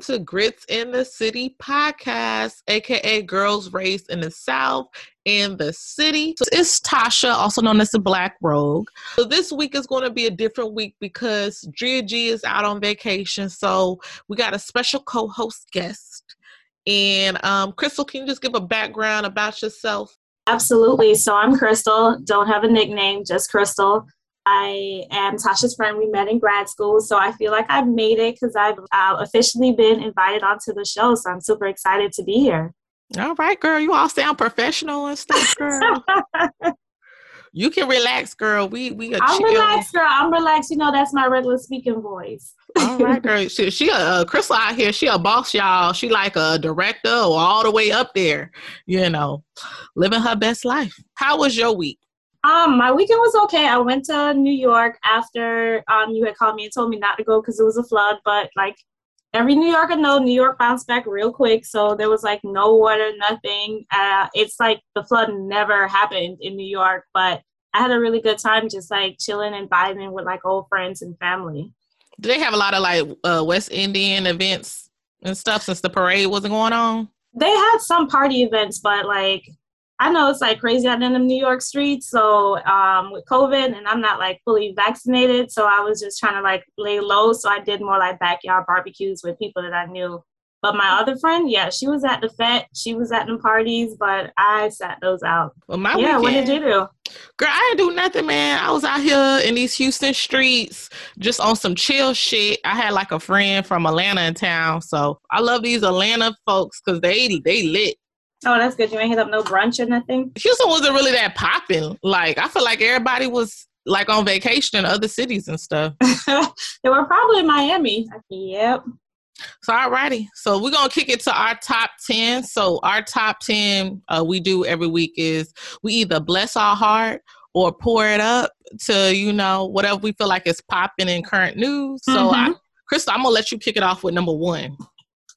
to Grits in the City podcast, aka Girls Raised in the South and the City. So it's Tasha, also known as the Black Rogue. So this week is going to be a different week because Drea G is out on vacation. So we got a special co-host guest. And um, Christal, can you just give a background about yourself? Absolutely. So I'm Christal. Don't have a nickname, just Christal. I am Tasha's friend. We met in grad school, so I feel like I've made it because I've uh, officially been invited onto the show. So I'm super excited to be here. All right, girl. You all sound professional and stuff, girl. you can relax, girl. We we. I'm chill. relaxed, girl. I'm relaxed. You know that's my regular speaking voice. all right, girl. She, she a uh, Christal out here. She a boss, y'all. She like a director or all the way up there. You know, living her best life. How was your week? Um, my weekend was okay. I went to New York after um you had called me and told me not to go because it was a flood. But like every New Yorker know, New York bounced back real quick. So there was like no water, nothing. Uh, it's like the flood never happened in New York, but I had a really good time just like chilling and vibing with like old friends and family. Do they have a lot of like uh, West Indian events and stuff since the parade wasn't going on? They had some party events, but like I know it's like crazy out in the New York streets. So um, with COVID, and I'm not like fully vaccinated, so I was just trying to like lay low. So I did more like backyard barbecues with people that I knew. But my other friend, yeah, she was at the fete. She was at the parties, but I sat those out. Well, my yeah, weekend, what did you do? Girl, I didn't do nothing, man. I was out here in these Houston streets, just on some chill shit. I had like a friend from Atlanta in town, so I love these Atlanta folks because they they lit. Oh, that's good. You ain't hit up no brunch or nothing. Houston wasn't really that popping. Like I feel like everybody was like on vacation in other cities and stuff. they were probably in Miami. Yep. So alrighty. So we're gonna kick it to our top ten. So our top ten uh, we do every week is we either bless our heart or pour it up to, you know, whatever we feel like is popping in current news. So mm-hmm. I, Krista, I'm gonna let you kick it off with number one.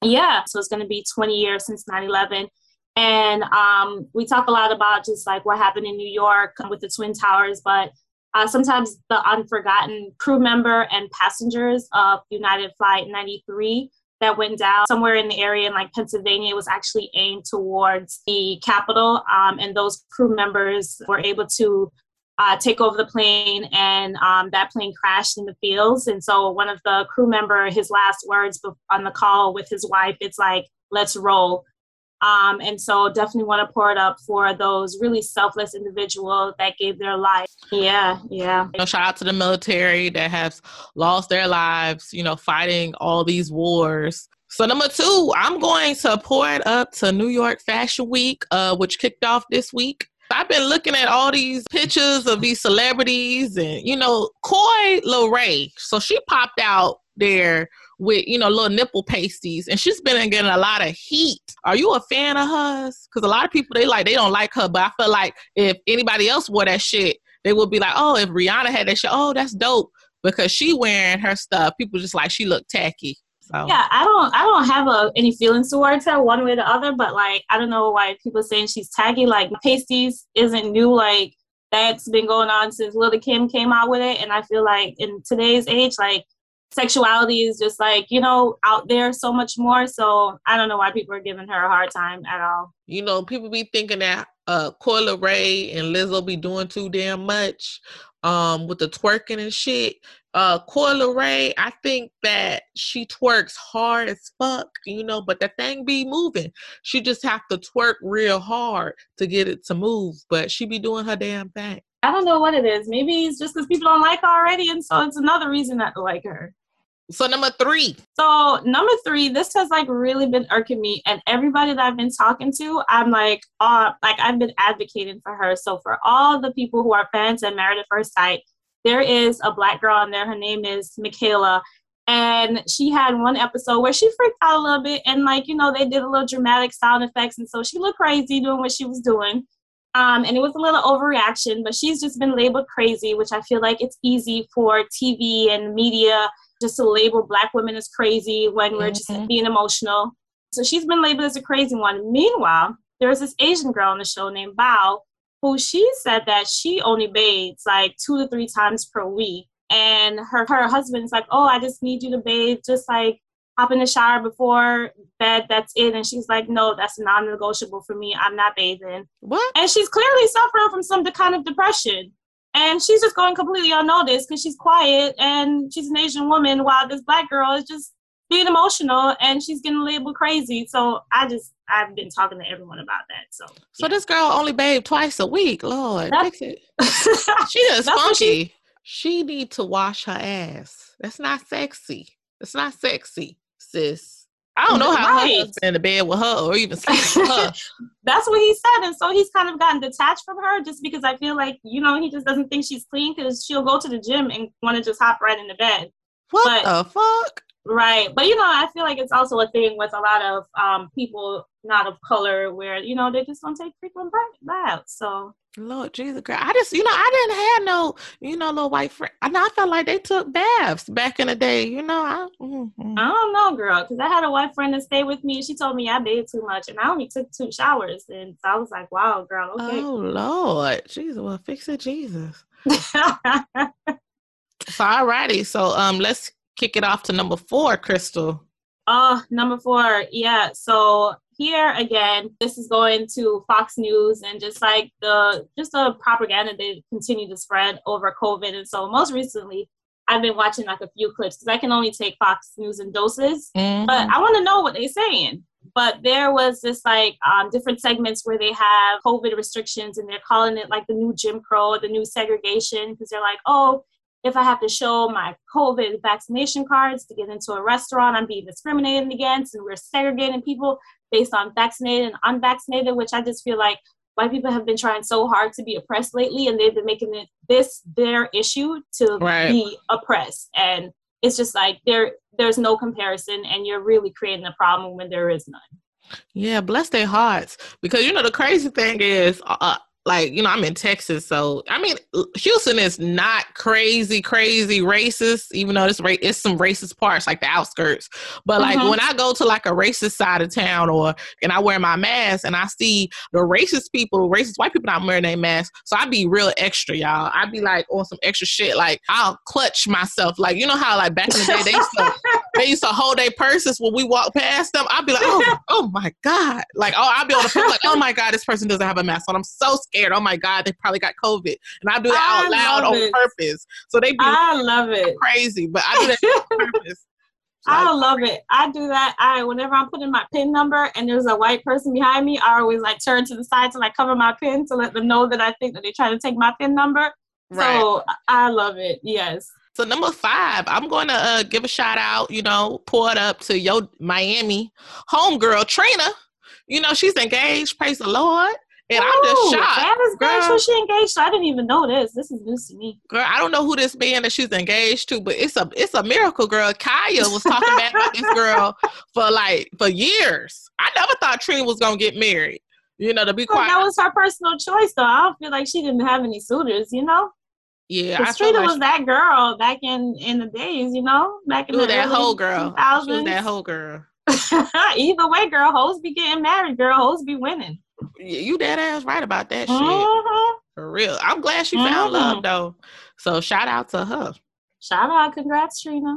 Yeah. So it's gonna be 20 years since 9-11 and um, we talk a lot about just like what happened in New York with the Twin Towers, but uh, sometimes the unforgotten crew member and passengers of United Flight 93 that went down somewhere in the area in like Pennsylvania was actually aimed towards the Capitol. Um, and those crew members were able to uh, take over the plane and um, that plane crashed in the fields. And so one of the crew member, his last words on the call with his wife, it's like, let's roll. Um, and so definitely want to pour it up for those really selfless individuals that gave their life. Yeah, yeah. You know, shout out to the military that has lost their lives, you know, fighting all these wars. So number two, I'm going to pour it up to New York Fashion Week, uh, which kicked off this week. I've been looking at all these pictures of these celebrities and, you know, Coi Leray. So she popped out there with you know little nipple pasties, and she's been getting a lot of heat. Are you a fan of hers? Because a lot of people they like they don't like her, but I feel like if anybody else wore that shit, they would be like, oh, if Rihanna had that shit, oh, that's dope. Because she wearing her stuff, people just like she looked tacky. So. Yeah, I don't, I don't have a, uh, any feelings towards her one way or the other, but like, I don't know why people saying she's tacky. Like, pasties isn't new. Like, that's been going on since Lil Kim came out with it, and I feel like in today's age, like, sexuality is just like you know out there so much more so i don't know why people are giving her a hard time at all you know people be thinking that uh Coi Leray and Lizzo be doing too damn much um with the twerking and shit uh Coi Leray, I think that she twerks hard as fuck, you know, but the thing be moving. She just have to twerk real hard to get it to move, but she be doing her damn thing. I don't know what it is. Maybe it's just because people don't like her already, and so it's another reason not to like her. So number three. So number three, this has like really been irking me, and everybody that I've been talking to, I'm like, uh, like I've been advocating for her. So for all the people who are fans and Married at First Sight, there is a black girl in there. Her name is Michaela, and she had one episode where she freaked out a little bit, and like you know they did a little dramatic sound effects, and so she looked crazy doing what she was doing. Um, and it was a little overreaction, but she's just been labeled crazy, which I feel like it's easy for TV and media just to label black women as crazy when we're mm-hmm. just being emotional. So she's been labeled as a crazy one. Meanwhile, there's this Asian girl on the show named Bao, who she said that she only bathes like two to three times per week. And her, her husband's like, oh, I just need you to bathe just like hop in the shower before bed. That's it. And she's like, no, that's non-negotiable for me. I'm not bathing. What? And she's clearly suffering from some kind of depression. And she's just going completely unnoticed because she's quiet and she's an Asian woman while this black girl is just being emotional and she's getting labeled crazy. So I just I've been talking to everyone about that. So So this girl only bathed twice a week. Lord, fix it. she is That's funky. She need to wash her ass. That's not sexy. It's not sexy, sis. I don't know how her husband in the bed with her or even sleep with her. That's what he said. And so he's kind of gotten detached from her just because I feel like, you know, he just doesn't think she's clean because she'll go to the gym and want to just hop right into bed. What But- the fuck? Right. But, you know, I feel like it's also a thing with a lot of um, people not of color where, you know, they just don't take frequent baths. So, Lord Jesus, girl. I just, you know, I didn't have no, you know, little white friend. I know I felt like they took baths back in the day. You know, I, mm, mm. I don't know, girl, because I had a white friend that stayed with me. And she told me I bathed too much, and I only took two showers. And so I was like, wow, girl, okay. Oh Lord, Jesus, well, fix it, Jesus. So, alrighty. So, um, let's kick it off to number four, Christal. Oh, number four. Yeah. So here again, this is going to Fox News and just like the just the propaganda they continue to spread over COVID. And so most recently, I've been watching like a few clips because I can only take Fox News in doses, Mhm. but I want to know what they're saying. But there was this like um, different segments where they have COVID restrictions and they're calling it like the new Jim Crow, the new segregation, because they're like, oh, if I have to show my COVID vaccination cards to get into a restaurant, I'm being discriminated against, and we're segregating people based on vaccinated and unvaccinated, which I just feel like white people have been trying so hard to be oppressed lately, and they've been making it this their issue to Right. be oppressed, and it's just like there there's no comparison, and you're really creating a problem when there is none. Yeah, bless their hearts. Because you know the crazy thing is, uh, like you know, I'm in Texas, so I mean, Houston is not crazy, crazy racist. Even though it's ra- it's some racist parts, like the outskirts. But like Mhm. when I go to like a racist side of town, or and I wear my mask, and I see the racist people, racist white people not wearing their mask, so I be real extra, y'all. I be like on some extra shit. Like I'll clutch myself, like you know how like back in the day they used to they used to hold their purses when we walk past them. I'd be like, oh, oh my God. Like, oh, I'd be on the phone like, oh my God, this person doesn't have a mask on. I'm so scared. Oh my God, they probably got COVID. And I do it I out loud on it. purpose. So they be I love it. crazy, but I do that on purpose. I Like, love it. I do that. I whenever I'm putting my pin number and there's a white person behind me, I always like turn to the side to like cover my pin to let them know that I think that they're trying to take my pin number. right. So I love it. Yes. So number five, I'm going to uh, give a shout out. You know, pour it up to your Miami homegirl Trina. You know, she's engaged. Praise the Lord. And I'm Ooh, just shocked. That is great. girl. So she engaged. I didn't even know this. This is news to me. girl, I don't know who this man that she's engaged to, but it's a it's a miracle, girl. Kaya was talking bad about this girl for like for years. I never thought Trina was gonna get married. You know, to be Well, quiet. that was her personal choice, though. I don't feel like she didn't have any suitors. You know, yeah, I Trina like was that girl back in in the days. You know, back in she was the that whole girl. She was 2000s. that whole girl. Either way, girl, hoes be getting married. Girl, hoes be winning. Yeah, You dead ass right about that shit. Mhm. For real. I'm glad she found Mhm. love though. So shout out to her. Shout out, congrats, Trina.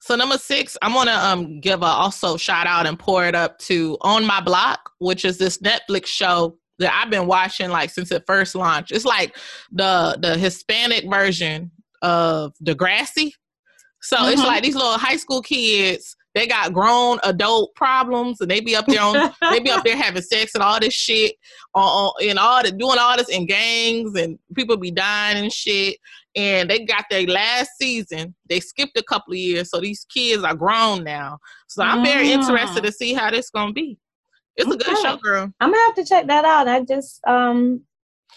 So number six, I'm gonna um give a also shout out and pour it up to On My Block, which is this Netflix show that I've been watching like since it first launched. It's like the the Hispanic version of Degrassi. So it's Mhm. like these little high school kids, they got grown adult problems and they be up there on they be up there having sex and all this shit on, on and all the doing all this in gangs and people be dying and shit. And they got their last season. They skipped a couple of years, so these kids are grown now. So I'm very Mm. interested to see how this gonna be. It's a good show, girl. I'm gonna have to check that out. I just um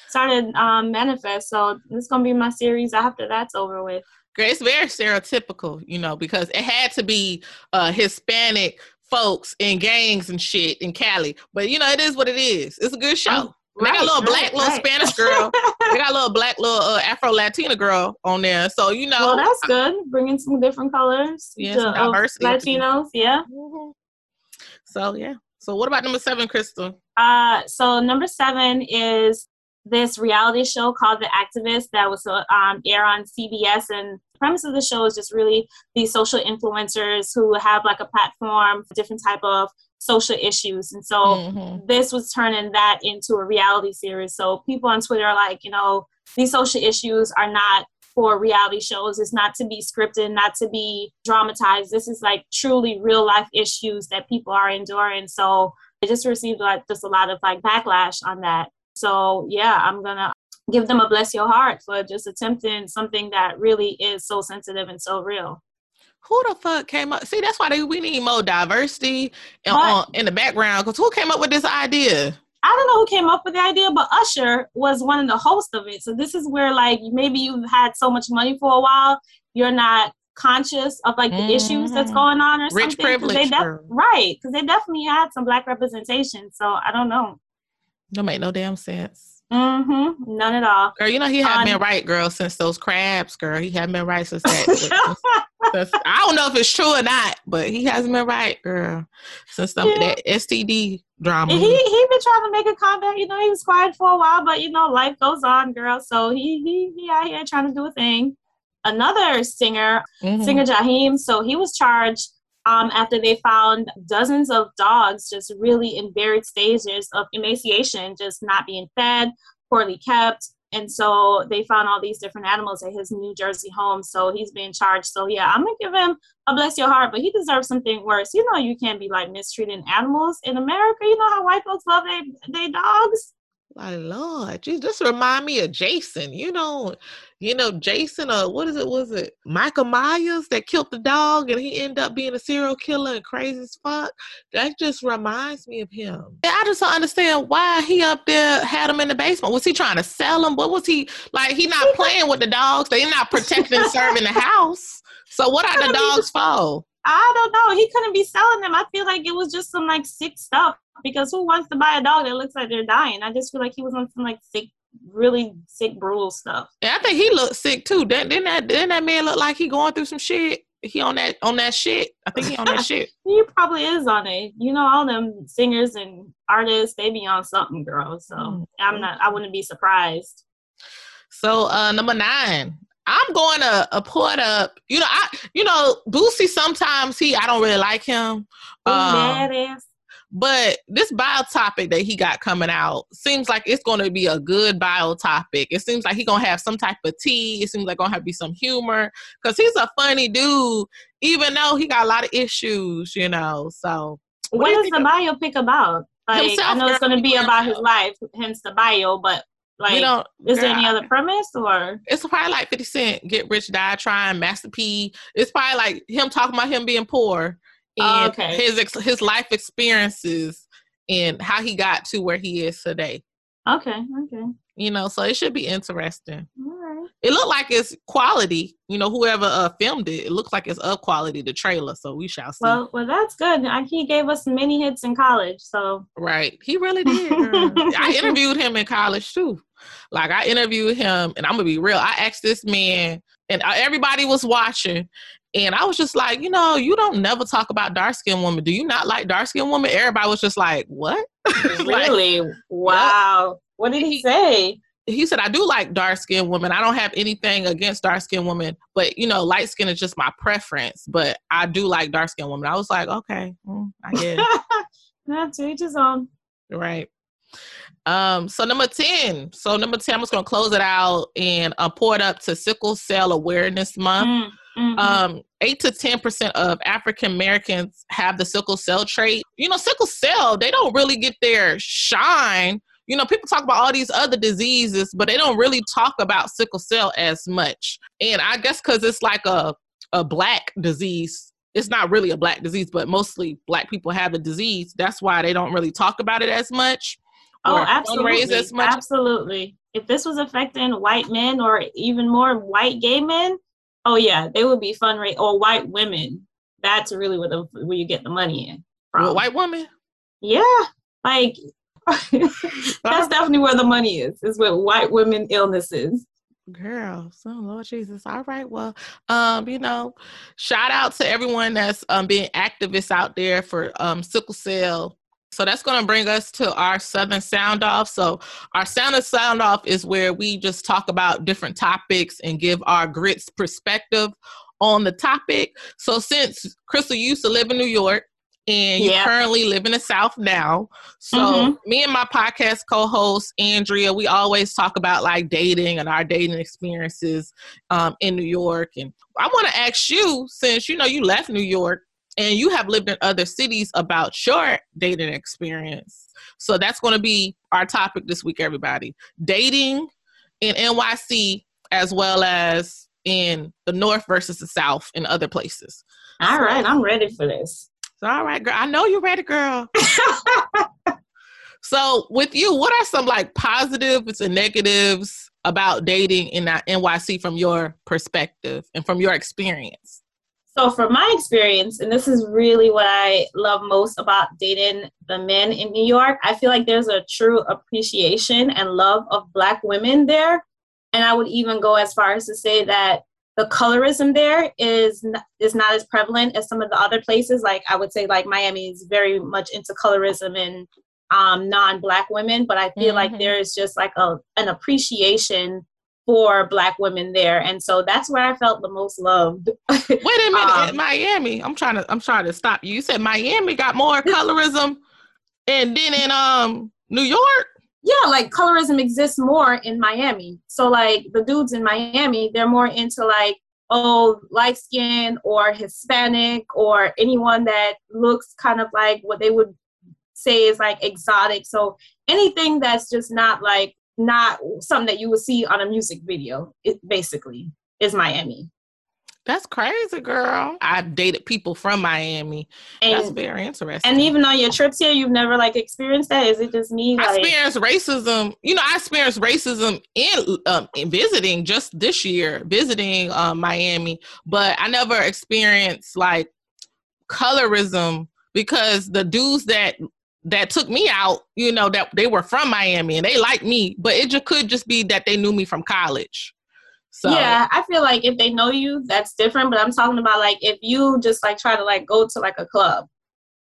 started um manifest, so it's gonna be my series after that's over with. It's very stereotypical, you know, because it had to be uh Hispanic folks in gangs and shit in Cali. But you know, it is what it is. It's a good show. they got a little black, little Spanish girl. they got a little black, little uh, Afro Latina girl on there. So you know, well, that's good. Bringing some different colors. Yeah, to- of diversity. Latinos, yeah. Mhm. So yeah. So what about number seven, Christal? Uh, so number seven is this reality show called The Activist that was um, air on CBS, and premise of the show is just really these social influencers who have like a platform for different type of social issues. And so mm-hmm. this was turning that into a reality series. So people on Twitter are like, you know, these social issues are not for reality shows. It's not to be scripted, not to be dramatized. This is like truly real life issues that people are enduring. So I just received like just a lot of like backlash on that. So yeah, I'm gonna give them a bless your heart for just attempting something that really is so sensitive and so real. Who the fuck came up? See, that's why they, we need more diversity in, in the background. Because who came up with this idea? I don't know who came up with the idea, but Usher was one of the hosts of it. So this is where like maybe you've had so much money for a while, you're not conscious of like the mm-hmm. issues that's mm-hmm. going on or Rich something. privilege, they def- right? Because they definitely had some black representation. So I don't know. Don't make no damn sense. Mm-hmm. None at all. Girl, you know he had um, been right, girl, since those crabs, girl. He hadn't been right since that. I don't know if it's true or not, but he hasn't been right, girl, since the, yeah. that STD drama. He he been trying to make a comeback. You know, he was quiet for a while, but you know, life goes on, girl. So he he he out here trying to do a thing. Another singer, mm-hmm. singer Jaheim. So he was charged um, after they found dozens of dogs just really in varied stages of emaciation, just not being fed, poorly kept. And so they found all these different animals at his New Jersey home. So he's being charged. So yeah, I'm gonna give him a bless your heart, but he deserves something worse. You know, you can't be like mistreating animals in America. You know how white folks love their dogs. My Lord, just remind me of Jason. You know, you know Jason. Uh, what is it? Was it Michael Myers that killed the dog, and he ended up being a serial killer and crazy as fuck? That just reminds me of him. I just don't understand why he up there had him in the basement. Was he trying to sell them? What was he like? He not playing with the dogs. They not protecting and serving the house. So what are the dogs for? I don't know. He couldn't be selling them. I feel like it was just some like sick stuff because who wants to buy a dog that looks like they're dying? I just feel like he was on some like sick, really sick, brutal stuff. Yeah, I think he looked sick too. Didn't, didn't that didn't that man look like he going through some shit? He on that on that shit. I think he on that shit. he probably is on it. You know, all them singers and artists, they be on something, girl. So mm-hmm. I'm not. I wouldn't be surprised. So uh number nine, I'm going to uh, put up. You know, I you know Boosie. Sometimes he I don't really like him. Um, but this bio topic that he got coming out seems like it's going to be a good bio topic. It seems like he's going to have some type of tea. It seems like going to have be some humor because he's a funny dude, even though he got a lot of issues, you know. So, what, what is the biopic about? Like, Himself, I know it's going to be about his life, hence the bio, but like, don't, is there any other premise or? It's probably like 50 Cent, Get Rich, Die Trying, Master P. It's probably like him talking about him being poor and okay. his his life experiences and how he got to where he is today. Okay, okay. You know, so it should be interesting. All right. It looked like it's quality. You know, whoever uh, filmed it, it looks like it's of quality. The trailer, so we shall see. Well, well, that's good. He gave us many hits in college, so right. He really did. I interviewed him in college too. Like I interviewed him, and I'm gonna be real. I asked this man, and uh, everybody was watching, and I was just like, you know, you don't never talk about dark skinned women. Do you not like dark skinned women? Everybody was just like, what? really? like, wow. What did he say? He said, I do like dark skinned women. I don't have anything against dark skinned women, but you know, light skin is just my preference. But I do like dark skinned women. I was like, okay, mm, I get it. Not to each his own. Right. Um, so number 10. So number 10, I'm just gonna close it out and uh, pour it up to sickle cell awareness month. Mm. Mm-hmm. Um, eight to ten percent of African Americans have the sickle cell trait. You know, sickle cell they don't really get their shine. You know, people talk about all these other diseases, but they don't really talk about sickle cell as much. And I guess because it's like a a black disease, it's not really a black disease, but mostly black people have the disease. That's why they don't really talk about it as much. Oh, absolutely. As much. Absolutely. If this was affecting white men or even more white gay men, oh yeah, they would be fundraising or white women. That's really where the where you get the money in. From. white woman? Yeah, like that's definitely where the money is. Is with white women illnesses. Girl, so Lord Jesus. All right. Well, um, you know, shout out to everyone that's um being activists out there for um sickle cell So that's going to bring us to our Southern Sound Off. So, our Southern Sound Off is where we just talk about different topics and give our grits perspective on the topic. So, since Christal used to live in New York, and you currently live in the South now. So mm-hmm. me and my podcast co-host Andrea, we always talk about like dating and our dating experiences um, in New York. And I want to ask you, since you know you left New York and you have lived in other cities, about your dating experience. So that's going to be our topic this week, everybody. Dating in NYC as well as in the North versus the South and other places. All so, right, I'm ready for this. So, all right, girl. I know you're ready, girl. so, with you, what are some like positives and negatives about dating in NYC from your perspective and from your experience? So, from my experience, and this is really what I love most about dating the men in New York, I feel like there's a true appreciation and love of Black women there. And I would even go as far as to say that the colorism there is not, is not as prevalent as some of the other places. Like I would say, like Miami is very much into colorism and um, non-black women, but I feel mm-hmm. like there is just like a an appreciation for black women there, and so that's where I felt the most loved. Wait a minute, um, Miami. I'm trying to I'm trying to stop you. You said Miami got more colorism, and then in um New York yeah, like colorism exists more in Miami. So like the dudes in Miami, they're more into like oh light skin or Hispanic or anyone that looks kind of like what they would say is like exotic. So anything that's just not like not something that you would see on a music video, it basically is Miami. That's crazy, girl. I've dated people from Miami. And, That's very interesting. And even on your trips here, you've never like experienced that? Is it just me? I like... experienced racism. You know, I experienced racism in, um, in visiting just this year, visiting um, Miami, but I never experienced like colorism because the dudes that that took me out, you know, that they were from Miami and they liked me, but it just could just be that they knew me from college. So yeah, I feel like if they know you, that's different. But I'm talking about like if you just like try to like go to like a club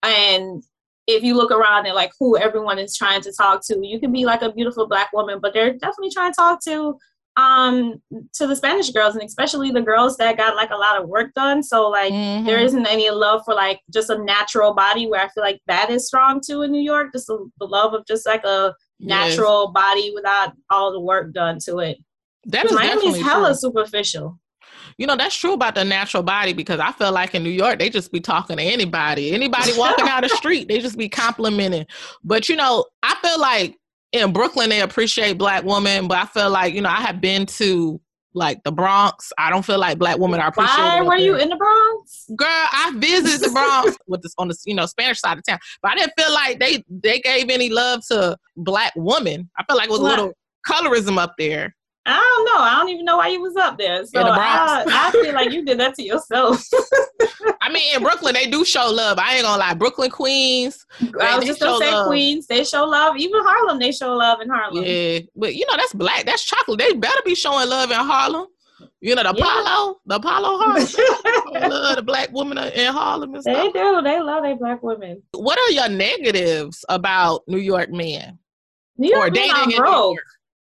and if you look around and like who everyone is trying to talk to, you can be like a beautiful black woman, but they're definitely trying to talk to um to the Spanish girls and especially the girls that got like a lot of work done. So like mm-hmm. there isn't any love for like just a natural body where I feel like that is strong too in New York. Just the, the love of just like a natural yes. body without all the work done to it. That is Miami's hella true. superficial. You know, that's true about the natural body because I feel like in New York, they just be talking to anybody. Anybody walking down the street, they just be complimenting. But, you know, I feel like in Brooklyn, they appreciate black women, but I feel like, you know, I have been to like the Bronx. I don't feel like black women are appreciated. Why were you in the Bronx? Girl, I visited the Bronx with this on the you know Spanish side of town, but I didn't feel like they they gave any love to black women. I feel like it was a little colorism up there. I don't know. I don't even know why you was up there. So the I, I feel like you did that to yourself. I mean, in Brooklyn, they do show love. I ain't gonna lie. Brooklyn Queens. I was just gonna say love. Queens. They show love. Even Harlem, they show love in Harlem. Yeah, but you know that's black. That's chocolate. They better be showing love in Harlem. You know the yeah. Apollo, the Apollo Harlem. love the black women in Harlem and stuff. They do. They love their black women. What are your negatives about New York men? New York or men dating are broke.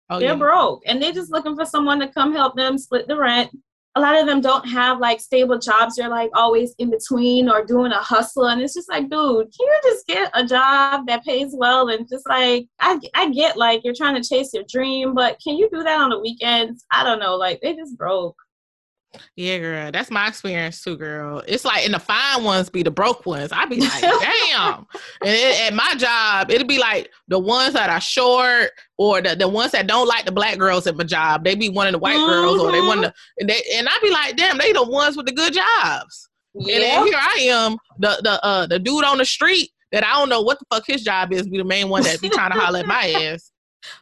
Oh, they're yeah. broke and they're just looking for someone to come help them split the rent. A lot of them don't have like stable jobs. They're like always in between or doing a hustle. And it's just like, dude, can you just get a job that pays well? And just like, I, I get like you're trying to chase your dream, but can you do that on the weekends? I don't know. Like, they just broke. Yeah, girl, that's my experience too, girl. It's like, in the fine ones be the broke ones. I be like, damn. And it, at my job, it'll be like the ones that are short or the, the ones that don't like the black girls at my job. They be one of the white mm-hmm. girls, or they want to, and they, and I be like, damn, they the ones with the good jobs. Yeah. And then here I am, the the uh the dude on the street that I don't know what the fuck his job is, be the main one that be trying to holler at my ass.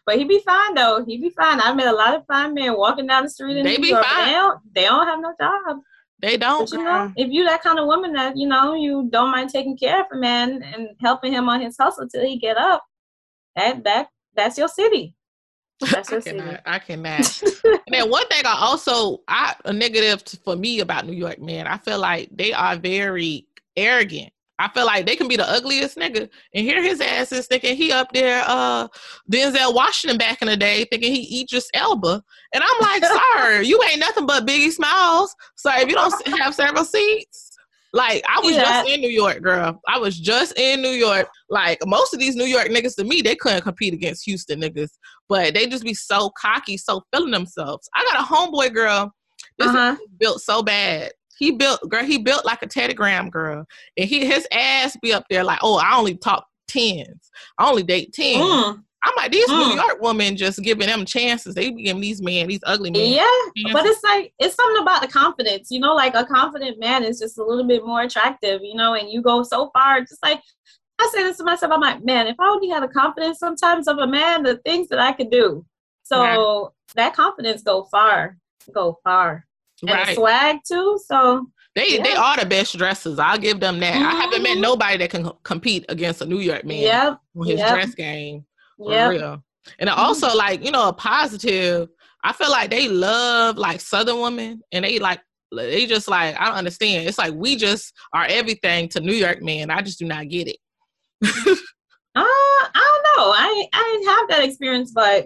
But he be fine though. He be fine. I met a lot of fine men walking down the street in they New be York. Fine. They don't, they don't have no job. They don't. But, you know, if you that kind of woman that you know you don't mind taking care of a man and helping him on his hustle till he get up, that that that's your city. That's your I cannot. City. I cannot. and then one thing I also I a negative for me about New York, man. I feel like they are very arrogant I feel like they can be the ugliest nigga, and here his ass is thinking he up there, uh, Denzel Washington back in the day, thinking he Idris Elba, and I'm like, sir, you ain't nothing but Biggie Smalls. So if you don't have several seats, like I was yeah. just in New York, girl. I was just in New York. Like most of these New York niggas to me, they couldn't compete against Houston niggas, but they just be so cocky, so feeling themselves. I got a homeboy girl. This uh-huh. built so bad he built girl, he built like a telegram girl. And he his ass be up there like, oh, I only talk tens. I only date tens. Mm. I'm like, these mm. New York women just giving them chances. They be giving these men, these ugly men. Yeah. Chances. But it's like it's something about the confidence, you know, like a confident man is just a little bit more attractive, you know, and you go so far, just like I say this to myself, I'm like, man, if I only had a confidence sometimes of a man, the things that I could do. So that confidence go far, go far and right. swag too. So they yeah. they are the best dressers. I'll give them that. Mm-hmm. I haven't met mm-hmm. nobody that can compete against a New York man yep. on his yep. dress game. For yep. real. And mm-hmm. also like, you know, a positive, I feel like they love like southern women and they like they just like I don't understand. It's like we just are everything to New York men. I just do not get it. uh, I don't know. I I didn't have that experience, but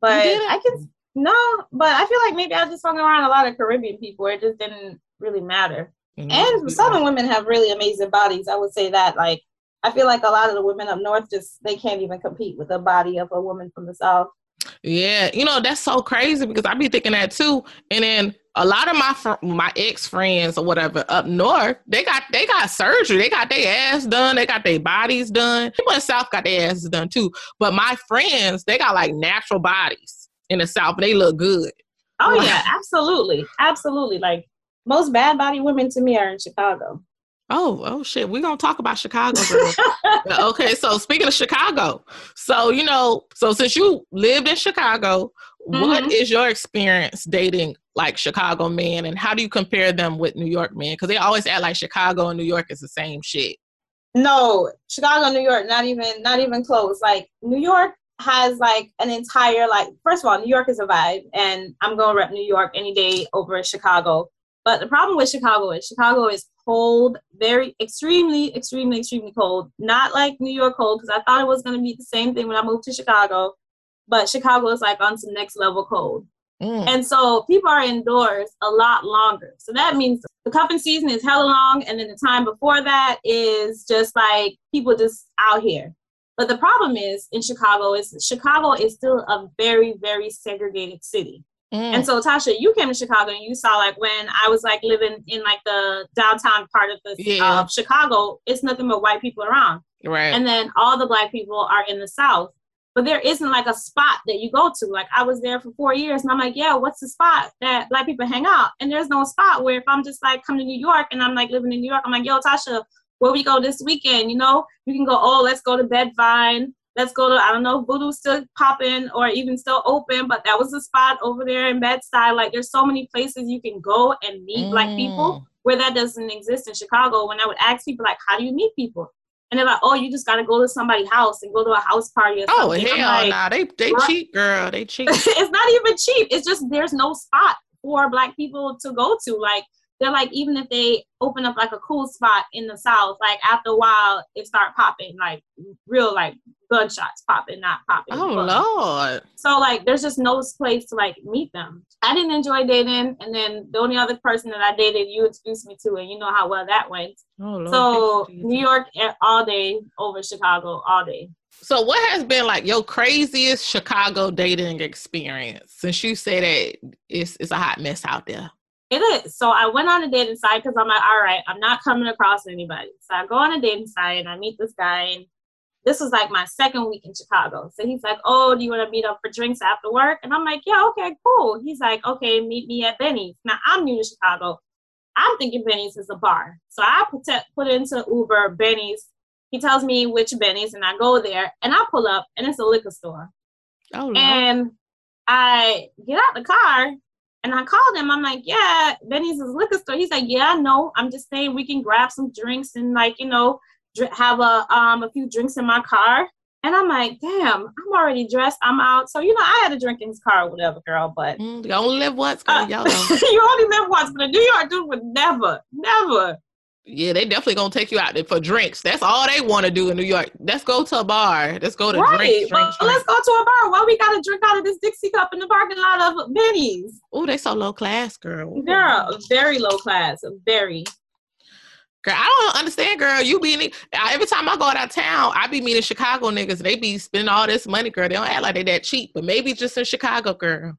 but I can no, but I feel like maybe I just hung around a lot of Caribbean people it just didn't really matter. Mm-hmm. And Southern women have really amazing bodies. I would say that. Like, I feel like a lot of the women up north just they can't even compete with the body of a woman from the south. Yeah, you know that's so crazy because I be thinking that too. And then a lot of my fr- my ex friends or whatever up north, they got they got surgery, they got their ass done, they got their bodies done. People in the South got their asses done too. But my friends, they got like natural bodies in the South, but they look good. Oh yeah, absolutely, absolutely. Like most bad body women to me are in Chicago. Oh, oh shit. We're gonna talk about Chicago. okay, so speaking of Chicago, so you know, so since you lived in Chicago, mm-hmm. what is your experience dating like Chicago men and how do you compare them with New York men? Because they always act like Chicago and New York is the same shit. No, Chicago, New York, not even not even close. Like New York has like an entire like first of all, New York is a vibe, and I'm gonna rep New York any day over Chicago. But the problem with Chicago is Chicago is cold, very extremely, extremely, extremely cold. Not like New York cold because I thought it was gonna be the same thing when I moved to Chicago, but Chicago is like on some next level cold. Mm. And so people are indoors a lot longer. So that means the cuffing season is hella long, and then the time before that is just like people just out here. But the problem is in Chicago is Chicago is still a very, very segregated city. Mm. And so Tasha, you came to Chicago and you saw like when I was like living in like the downtown part of the yeah. uh, Chicago, it's nothing but white people around. Right. And then all the black people are in the South. But there isn't like a spot that you go to. Like I was there for four years and I'm like, yeah, what's the spot that black people hang out? And there's no spot where if I'm just like come to New York and I'm like living in New York, I'm like, yo, Tasha, where we go this weekend, you know, you can go, oh, let's go to Bed-Vyne. Let's go to, I don't know, if Voodoo's still popping or even still open, but that was the spot over there in Bed-Stuy. Like there's so many places you can go and meet mm. black people where that doesn't exist in Chicago. When I would ask people like, how do you meet people? And they're like, oh, you just got to go to somebody's house and go to a house party or oh, something. Oh, hell like, nah. They, they cheap, girl. They cheap. it's not even cheap. It's just there's no spot for black people to go to. Like they're like even if they open up like a cool spot in the south like after a while it start popping like real like gunshots popping not popping oh lord. So like there's just no place to like meet them. I didn't enjoy dating and then the only other person that i dated you introduced me to and you know how well that went. Oh, lord. so new york eh, all day over chicago all day. So what has been like your craziest chicago dating experience since you say that it's, it's a hot mess out there it is. So I went on a dating site because I'm like, all right, I'm not coming across anybody. So I go on a dating site and I meet this guy. And this was like my second week in Chicago. So he's like, oh, do you want to meet up for drinks after work? And I'm like, yeah, okay, cool. He's like, okay, meet me at Benny's. Now I'm new to Chicago. I'm thinking Benny's is a bar. So I put, put into Uber Benny's. He tells me which Benny's and I go there and I pull up and it's a liquor store. Oh, no. And I get out the car and I called him. I'm like, yeah, Benny's is liquor store. He's like, yeah, no. I'm just saying we can grab some drinks and like, you know, dr- have a um a few drinks in my car. And I'm like, damn, I'm already dressed. I'm out. So, you know, I had a drink in his car or whatever, girl. But mm, you only live once, girl. Uh, you only live once. But a New York dude would never, never. Yeah, they definitely gonna take you out there for drinks. That's all they want to do in New York. Let's go to a bar. Let's go to right. drinks. Well, drinks, let's go to a bar. Why we gotta drink out of this Dixie cup in the parking lot of Benny's? Oh, they so low class, girl. Girl, very low class. Very. Girl, I don't understand, girl. You be every time I go out of town, I be meeting Chicago niggas. They be spending all this money, girl. They don't act like they that cheap, but maybe just in Chicago, girl.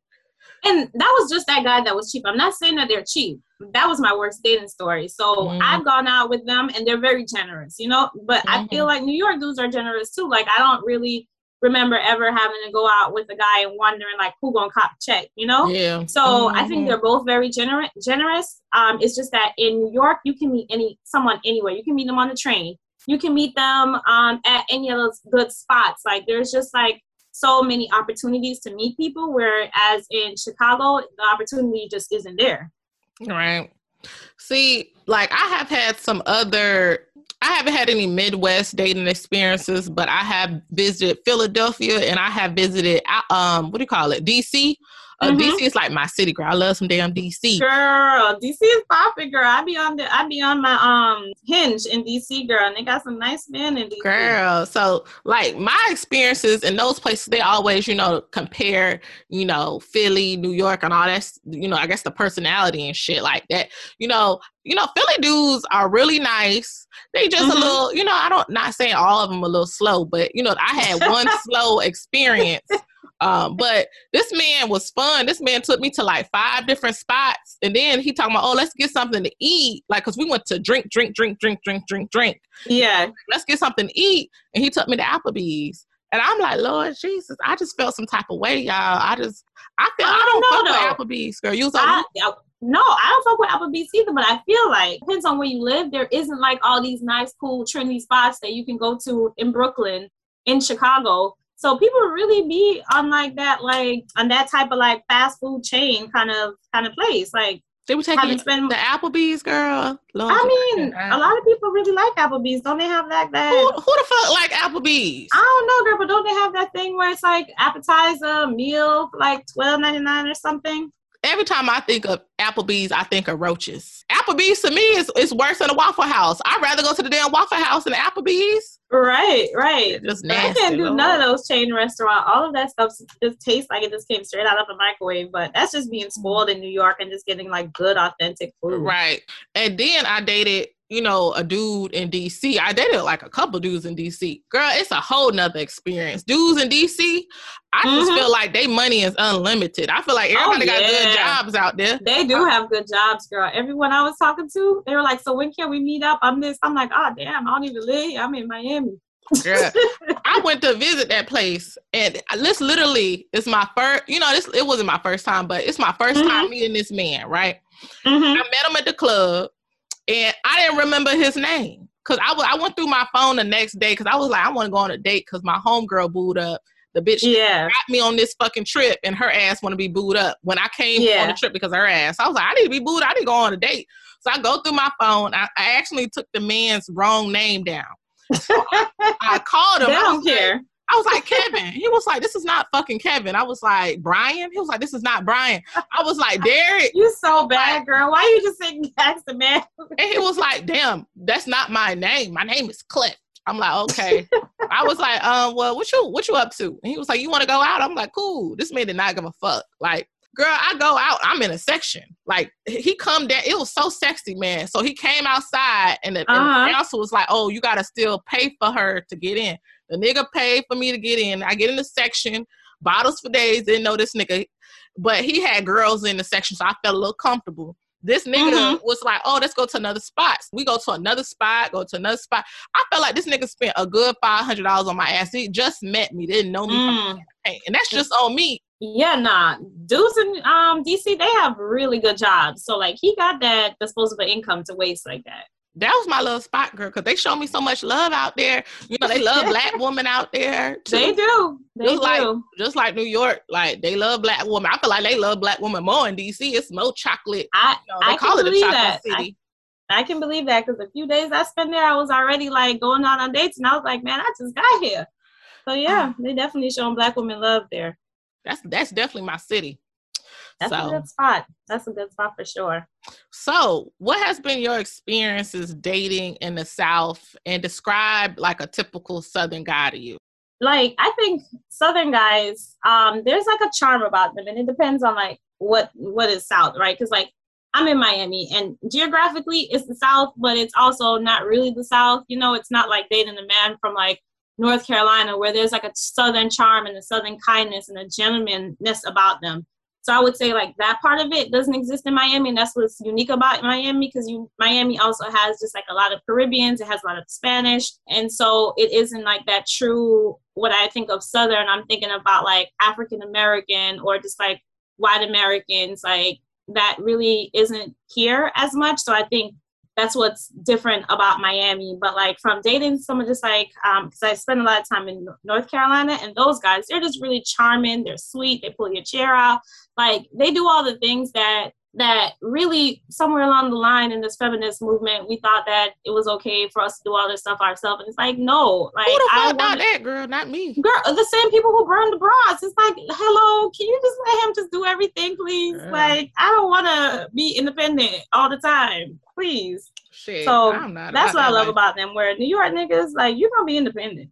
And that was just that guy that was cheap. I'm not saying that they're cheap. That was my worst dating story. So mm-hmm. I've gone out with them and they're very generous, you know. But mm-hmm. I feel like New York dudes are generous too. Like I don't really remember ever having to go out with a guy and wondering like who gonna cop check, you know? Yeah. So mm-hmm. I think they're both very generous. Generous. Um, it's just that in New York you can meet any someone anywhere. You can meet them on the train. You can meet them um, at any of those good spots. Like there's just like so many opportunities to meet people, whereas in Chicago the opportunity just isn't there. Right. See, like I have had some other I haven't had any Midwest dating experiences, but I have visited Philadelphia and I have visited um what do you call it? DC. Uh, mm-hmm. DC is like my city, girl. I love some damn DC. Girl, DC is popping, girl. I be on the I be on my um hinge in DC, girl, and they got some nice men in DC. Girl, so like my experiences in those places, they always, you know, compare, you know, Philly, New York, and all that. You know, I guess the personality and shit like that. You know, you know, Philly dudes are really nice. They just mm-hmm. a little, you know, I don't not saying all of them a little slow, but you know, I had one slow experience um, but this man was fun. This man took me to like five different spots, and then he talking about, oh, let's get something to eat, like because we went to drink, drink, drink, drink, drink, drink, drink. Yeah, let's get something to eat, and he took me to Applebee's. And I'm like, Lord Jesus, I just felt some type of way, y'all. I just, I feel, I, I don't, know fuck with Applebee's, girl. You was I, no, I don't fuck with Applebee's either, but I feel like depends on where you live. There isn't like all these nice, cool, trendy spots that you can go to in Brooklyn, in Chicago, so people really be on like that, like on that type of like fast food chain kind of kind of place. Like they were taking spend, the Applebee's, girl. Lord I mean, a lot of people really like Applebee's. Don't they have like that? Who, who the fuck like Applebee's? I don't know, girl, but don't they have that thing where it's like appetizer meal like twelve ninety nine or something? Every time I think of Applebee's, I think of roaches. Applebee's to me is, is worse than a Waffle House. I'd rather go to the damn Waffle House than Applebee's. Right, right. just nasty, I can't do Lord. none of those chain restaurants. All of that stuff just tastes like it just came straight out of the microwave. But that's just being spoiled in New York and just getting like good, authentic food. Right. And then I dated you know, a dude in DC. I dated like a couple dudes in DC. Girl, it's a whole nother experience. Dudes in DC, I mm-hmm. just feel like they money is unlimited. I feel like everybody oh, yeah. got good jobs out there. They do have good jobs, girl. Everyone I was talking to, they were like, "So when can we meet up?" I'm this. I'm like, "Oh damn, I don't even live here. I'm in Miami." Girl, I went to visit that place, and this literally is my first. You know, this it wasn't my first time, but it's my 1st mm-hmm. time meeting this man. Right? Mm-hmm. I met him at the club and I didn't remember his name because I, w- I went through my phone the next day because I was like, I want to go on a date because my homegirl booed up. The bitch yeah. got me on this fucking trip and her ass want to be booed up when I came yeah. on the trip because her ass. I was like, I need to be booed. I need to go on a date. So I go through my phone. I, I actually took the man's wrong name down. So I, I, called him. They don't care. Like, I was like, Kevin. He was like, this is not fucking Kevin. I was like, Brian. He was like, this is not Brian. I was like, Derek. You so bad, girl. Why you just sitting next to man? and he was like, damn, that's not my name. My name is Cliff. I'm like, okay. I was like, um, well, what you what you up to? And he was like, you want to go out? I'm like, cool. This man did not give a fuck. Like, girl, I go out. I'm in a section. Like, he come down. It was so sexy, man. So he came outside, and the, uh-huh. and the uh-huh. was like, oh, you gotta still pay for her to get in. The nigga paid for me to get in. I get in the section, bottles for days, didn't know this nigga. But he had girls in the section, so I felt a little comfortable. This nigga mm-hmm. was like, oh, let's go to another spot. We go to another spot, go to another spot. I felt like this nigga spent a good $500 on my ass. He just met me, didn't know me. Mm. And that's just on me. Yeah, nah. Dudes in um, DC, they have really good jobs. So, like, he got that disposable income to waste like that that was my little spot, girl, because they show me so much love out there. You know, they love black women out there. Too. They do. They just do. like just like New York, like they love black women. I feel like they love black women more in DC. It's more chocolate. I, you know, I call it a chocolate that. city. I, I can believe that because a few days I spent there, I was already like going out on dates, and I was like, man, I just got here. So yeah, mm. they definitely showing black women love there. That's that's definitely my city. That's so. a good spot. That's a good spot for sure. So, what has been your experiences dating in the South and describe like a typical Southern guy to you? Like, I think Southern guys, um, there's like a charm about them, and it depends on like what what is South, right? Because like I'm in Miami, and geographically it's the South, but it's also not really the South. You know, it's not like dating a man from like North Carolina where there's like a Southern charm and a Southern kindness and a gentlemanness about them. So I would say like that part of it doesn't exist in Miami, and that's what's unique about Miami because you Miami also has just like a lot of Caribbeans, it has a lot of Spanish, and so it isn't like that true what I think of Southern. I'm thinking about like African American or just like white Americans, like that really isn't here as much. So I think that's what's different about Miami. But like from dating someone just like, um, because I spend a lot of time in North Carolina, and those guys, they're just really charming. They're sweet. They pull your chair out. Like they do all the things that that really somewhere along the line in this feminist movement we thought that it was okay for us to do all this stuff ourselves. And it's like no like Who the fuck I not that girl? Not me. Girl the same people who burn the bras. It's like hello can you just let him just do everything please? Yeah. like I don't want to be independent all the time please. Shit, so that's what I love about them where New York niggas like you're gonna be independent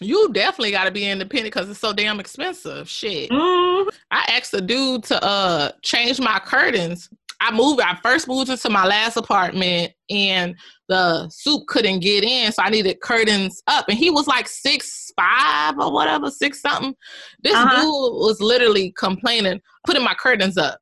you definitely got to be independent because it's so damn expensive. Shit. Mm-hmm. I asked a dude to uh change my curtains. I moved. I first moved into my last apartment, and the soup couldn't get in, so I needed curtains up. And he was like six five or whatever, six something. This uh-huh. dude was literally complaining, putting my curtains up.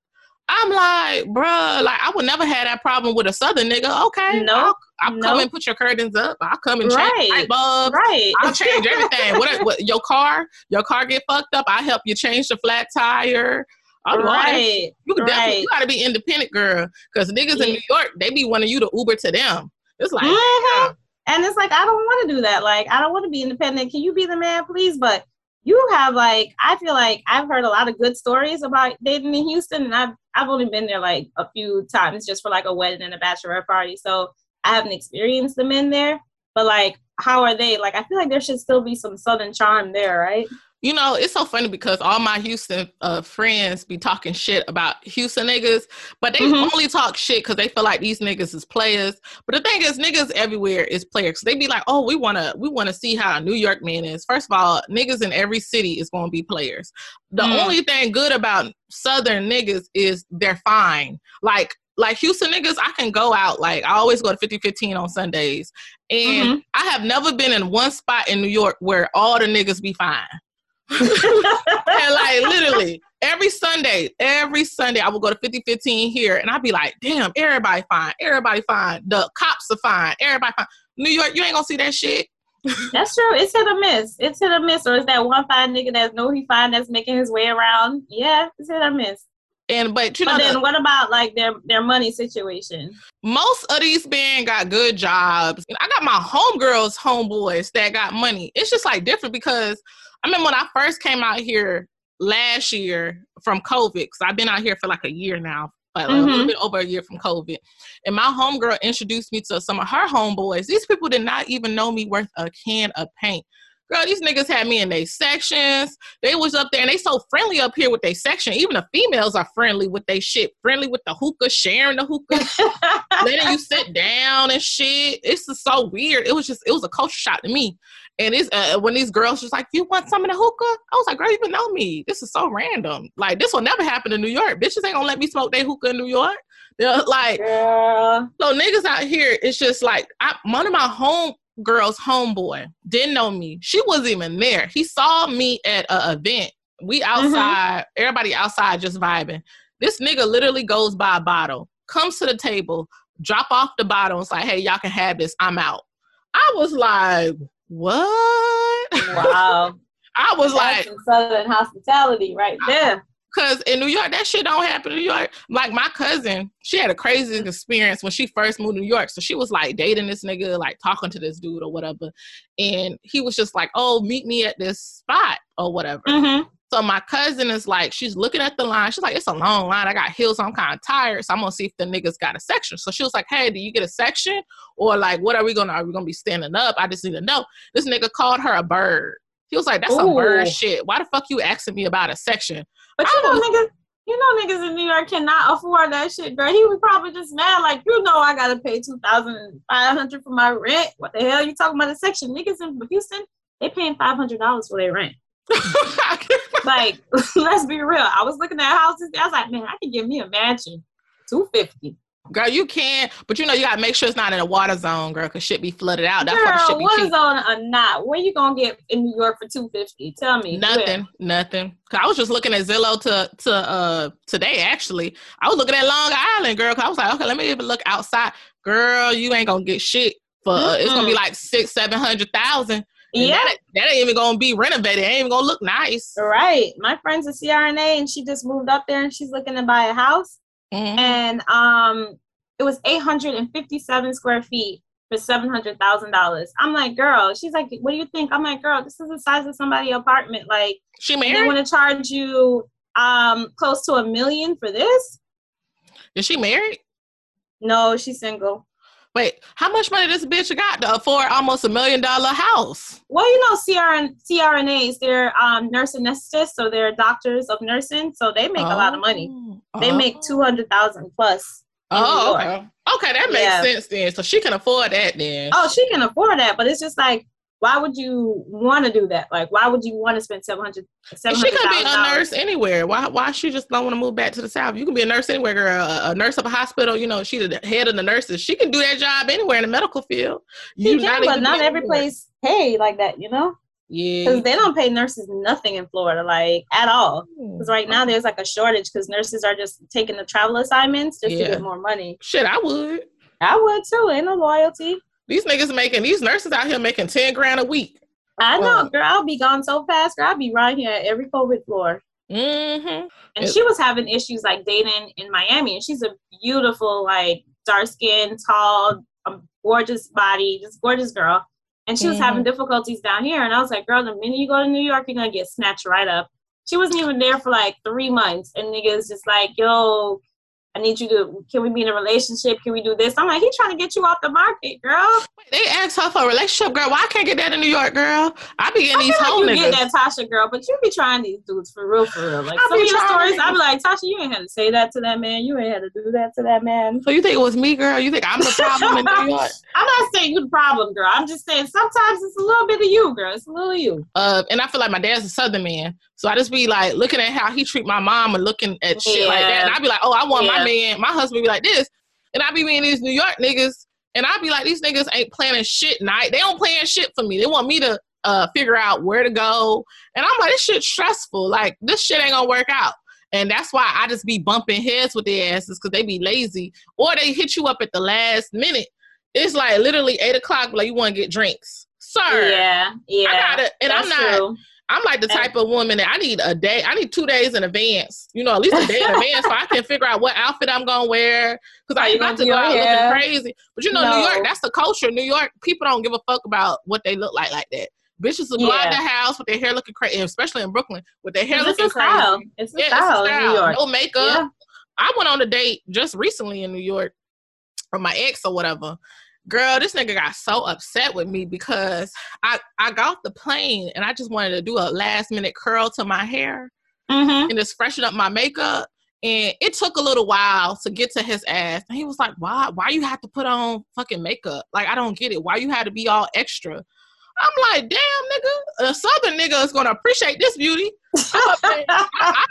I'm like, bruh, like I would never have that problem with a southern nigga. Okay, no. I'll, I'll nope. come and put your curtains up. I'll come and change right. light bulbs. Right, I'll change everything. what, what, your car, your car get fucked up. I help you change the flat tire. I'll right, you right. definitely you gotta be independent, girl. Because niggas yeah. in New York, they be wanting you to Uber to them. It's like, mm-hmm. and it's like I don't want to do that. Like I don't want to be independent. Can you be the man, please? But you have like I feel like I've heard a lot of good stories about dating in Houston, and I've I've only been there like a few times just for like a wedding and a bachelorette party, so I haven't experienced the men there. But like, how are they? Like, I feel like there should still be some southern charm there, right? You know, it's so funny because all my Houston uh, friends be talking shit about Houston niggas, but they mm-hmm. only talk shit because they feel like these niggas is players. But the thing is, niggas everywhere is players. They be like, oh, we wanna we wanna see how a New York man is. First of all, niggas in every city is gonna be players. The mm. only thing good about Southern niggas is they're fine. Like like Houston niggas, I can go out. Like I always go to 50 15 on Sundays. And mm-hmm. I have never been in one spot in New York where all the niggas be fine. and like literally every Sunday, every Sunday I would go to 5015 here and I'd be like, damn, everybody fine, everybody fine. The cops are fine, everybody fine. New York, you ain't gonna see that shit. that's true. It's hit or miss. It's hit or miss. Or is that one fine nigga that's know he fine that's making his way around? Yeah, it's hit or miss. And but you but know, then the, what about like their their money situation? Most of these men got good jobs. I got my homegirls, homeboys that got money. It's just like different because I remember when I first came out here last year from COVID, because I've been out here for like a year now, like mm-hmm. a little mm-hmm. bit over a year from COVID. And my homegirl introduced me to some of her homeboys. These people did not even know me worth a can of paint. Girl, these niggas had me in their sections. They was up there and they so friendly up here with their section. Even the females are friendly with their shit. Friendly with the hookah, sharing the hookah, letting you sit down and shit. It's just so weird. It was just, it was a culture shock to me. And it's uh, when these girls just like, you want some of the hookah? I was like, girl, you even know me. This is so random. Like this will never happen in New York. Bitches ain't gonna let me smoke their hookah in New York. They're like, yeah. so niggas out here, it's just like I, one of my home girl's homeboy didn't know me. She wasn't even there. He saw me at an event. We mm-hmm. outside, mm-hmm. everybody outside just vibing. This nigga literally goes by a bottle, comes to the table, drop off the bottle, and it's like, hey, y'all can have this. I'm out. I was like, what? Wow. I was That's like Southern hospitality right there. Cause in New York, that shit don't happen in New York. Like my cousin, she had a crazy experience when she first moved to New York. So she was like dating this nigga, like talking to this dude or whatever. And he was just like, Oh, meet me at this spot or whatever. Mm-hmm. So my cousin is like, she's looking at the line. She's like, it's a long line. I got heels. I'm kind of tired. So I'm gonna see if the niggas got a section. So she was like, hey, do you get a section? Or like, what are we gonna? Are we gonna be standing up? I just need to know. This nigga called her a bird. He was like, that's Ooh. bird shit. Why the fuck you asking me about a section? But you know, nigga, You know, niggas in New York cannot afford that shit, girl. He was probably just mad, like, you know, I gotta pay two thousand five hundred for my rent. What the hell you talking about? A section niggas in Houston, they paying five hundred dollars for their rent. like, let's be real. I was looking at houses. I was like, man, I can give me a mansion, two fifty. Girl, you can, but you know you gotta make sure it's not in a water zone, girl, cause shit be flooded out. That's girl, why shit be water cheap. zone or not? Where you gonna get in New York for two fifty? Tell me. Nothing, Where? nothing. Cause I was just looking at Zillow to to uh today actually. I was looking at Long Island, girl. Cause I was like, okay, let me even look outside. Girl, you ain't gonna get shit for. Uh, it's gonna be like six, seven hundred thousand. And Yeah, That, that ain't even gonna be renovated. It ain't even gonna look nice. right. My friend's a CRNA, and she just moved up there, and she's looking to buy a house. Mhm. and um it was 857 square feet for seven hundred thousand dollars. I'm like, girl. She's like, what do you think? I'm like, girl, this is the size of somebody's apartment. Like, She and they want to charge you um close to a million for this? Is she married? No, she's single. Wait, how much money this bitch got to afford almost a million dollar house? Well, you know, CRN, CRNAs, they're um, nurse anesthetists, so they're doctors of nursing, so they make a lot of money. Oh. They make two hundred thousand plus. Oh, okay. Okay, that makes Yeah. sense then. So she can afford that then. Oh, she can afford that, but it's just like, why would you want to do that? Like, why would you want to spend seven hundred? And she could be a nurse anywhere. Why? Why she just don't want to move back to the south? You can be a nurse anywhere, girl. A, a nurse of a hospital. You know, she's the head of the nurses. She can do that job anywhere in the medical field. You can, but not every anywhere. place pay like that, you know, Yeah. because they don't pay nurses nothing in Florida, like at all. Hmm. Because right now there's like a shortage because nurses are just taking the travel assignments just Yeah. to get more money. Shit, I would. I would too. Ain't no loyalty. These niggas making these nurses out here making ten grand a week. I know, Um, girl. I'll be gone so fast, girl. I'll be right here at every COVID floor. Mm-hmm. And It- she was having issues like dating in Miami, and she's a beautiful, like dark skin, tall, um, gorgeous body, just gorgeous girl. And she was Mhm. having difficulties down here, and I was like, "Girl, the minute you go to New York, you're gonna get snatched right up." She wasn't even there for like three months, and niggas just like, "Yo, I need you to. Can we be in a relationship? Can we do this?" I'm like, "He's trying to get you off the market, girl." They asked her for a relationship, girl. Why I can't get that in New York, girl? I be getting I these whole like you niggas. get that Tasha girl, but you be trying these dudes for real, for real. Like I some of your stories, I be like, Tasha, you ain't had to say that to that man. You ain't had to do that to that man. So you think it was me, girl? You think I'm the problem in New York? I'm not saying you the problem, girl. I'm just saying sometimes it's a little bit of you, girl. It's a little of you. Uh, and I feel like my dad's a Southern man, so I just be like looking at how he treat my mom and looking at shit like that, and I'd be like, oh, I want my man, my husband be like this, and I'd be being these New York niggas, and I'd be like, these niggas ain't planning shit night. They don't plan shit for me. They want me to uh figure out where to go, and I'm like, this shit stressful. Like this shit ain't gonna work out. And that's why I just be bumping heads with their asses because they be lazy or they hit you up at the last minute. It's like literally eight o'clock, like you want to get drinks, sir. Yeah, yeah. I gotta, and I'm not. true. I'm like the type of woman that I need a day. I need two days in advance. You know, at least a day in advance, so I can figure out what outfit I'm gonna wear. Because I you ain't about gonna go out hair? looking crazy. But you know, New York, that's the culture. New York people don't give a fuck about what they look like like that. Bitches will go out Yeah. the house with their hair looking crazy, especially in Brooklyn with their hair looking a style. crazy. It's a Yeah, style it's a in New style. York. No makeup. Yeah. I went on a date just recently in New York from my ex or whatever. Girl, this nigga got so upset with me because I, I got off the plane and I just wanted to do a last minute curl to my hair Mm-hmm. and just freshen up my makeup. And it took a little while to get to his ass. And he was like, Why why you have to put on fucking makeup? Like I don't get it. Why you had to be all extra? I'm like, damn nigga, a southern nigga is gonna appreciate this beauty. I,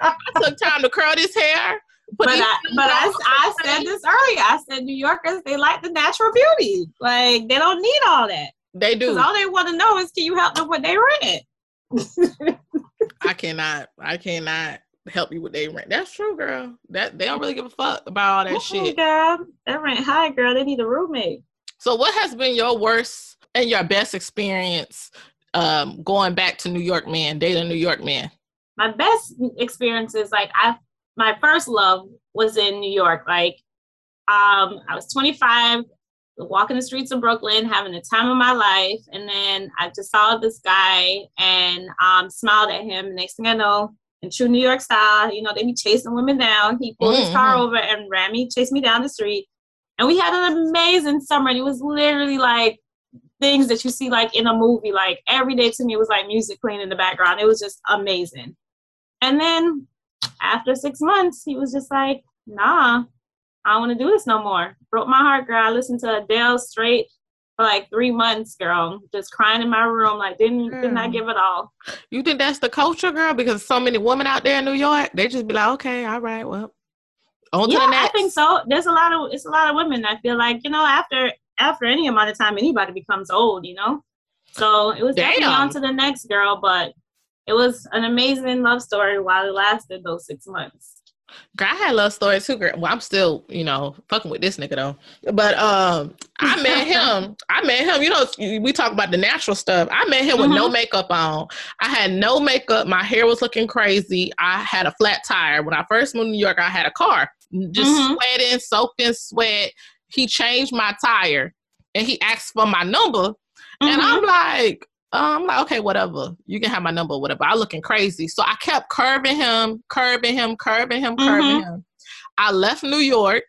I took time to curl this hair. Put But I, but I. I said this earlier. I said New Yorkers they like the natural beauty. Like they don't need all that. they do. All they want to know is can you help them with their rent? I cannot. I cannot help you with their rent. That's true, girl. That they don't really give a fuck about all that Mm-mm, shit. girl. That rent high, girl. They need a roommate. So, what has been your worst and your best experience um, going back to New York, man? Dating New York man. my best experience is like i my first love was in new york like um i was 25 walking the streets of brooklyn having the time of my life and then i just saw this guy and um smiled at him next thing i know in true new york style you know they be chasing women down. He pulled his car Mhm. over and ran me chased me down the street. And we had an amazing summer and it was literally like things that you see like in a movie like every day to me was like music playing in the background. It was just amazing. And then after six months, he was just like, nah, I don't want to do this no more. Broke my heart, girl. I listened to Adele straight for like three months, girl. Just crying in my room, like didn't mm. did not I give it all. You think that's the culture, girl? Because so many women out there in New York, they just be like, okay, all right, well, on yeah, I think so. There's a lot of it's a lot of women. I feel like you know after after any amount of time, anybody becomes old, you know. So it was Damn. definitely on to the next girl, but it was an amazing love story while it lasted those six months. Girl, I had love stories too, girl. Well, I'm still, you know, fucking with this nigga though. But um, I met him. I met him. You know, we talk about the natural stuff. I met him with mm-hmm. no makeup on. I had no makeup. My hair was looking crazy. I had a flat tire. When I first moved to New York, I had a car, just mm-hmm. sweating, soaked in sweat. He changed my tire, and he asked for my number, mm-hmm. and I'm like, uh, I'm like, okay, whatever. You can have my number, whatever. I'm looking crazy. So I kept curving him, curving him, curving him, curving mm-hmm. him. I left New York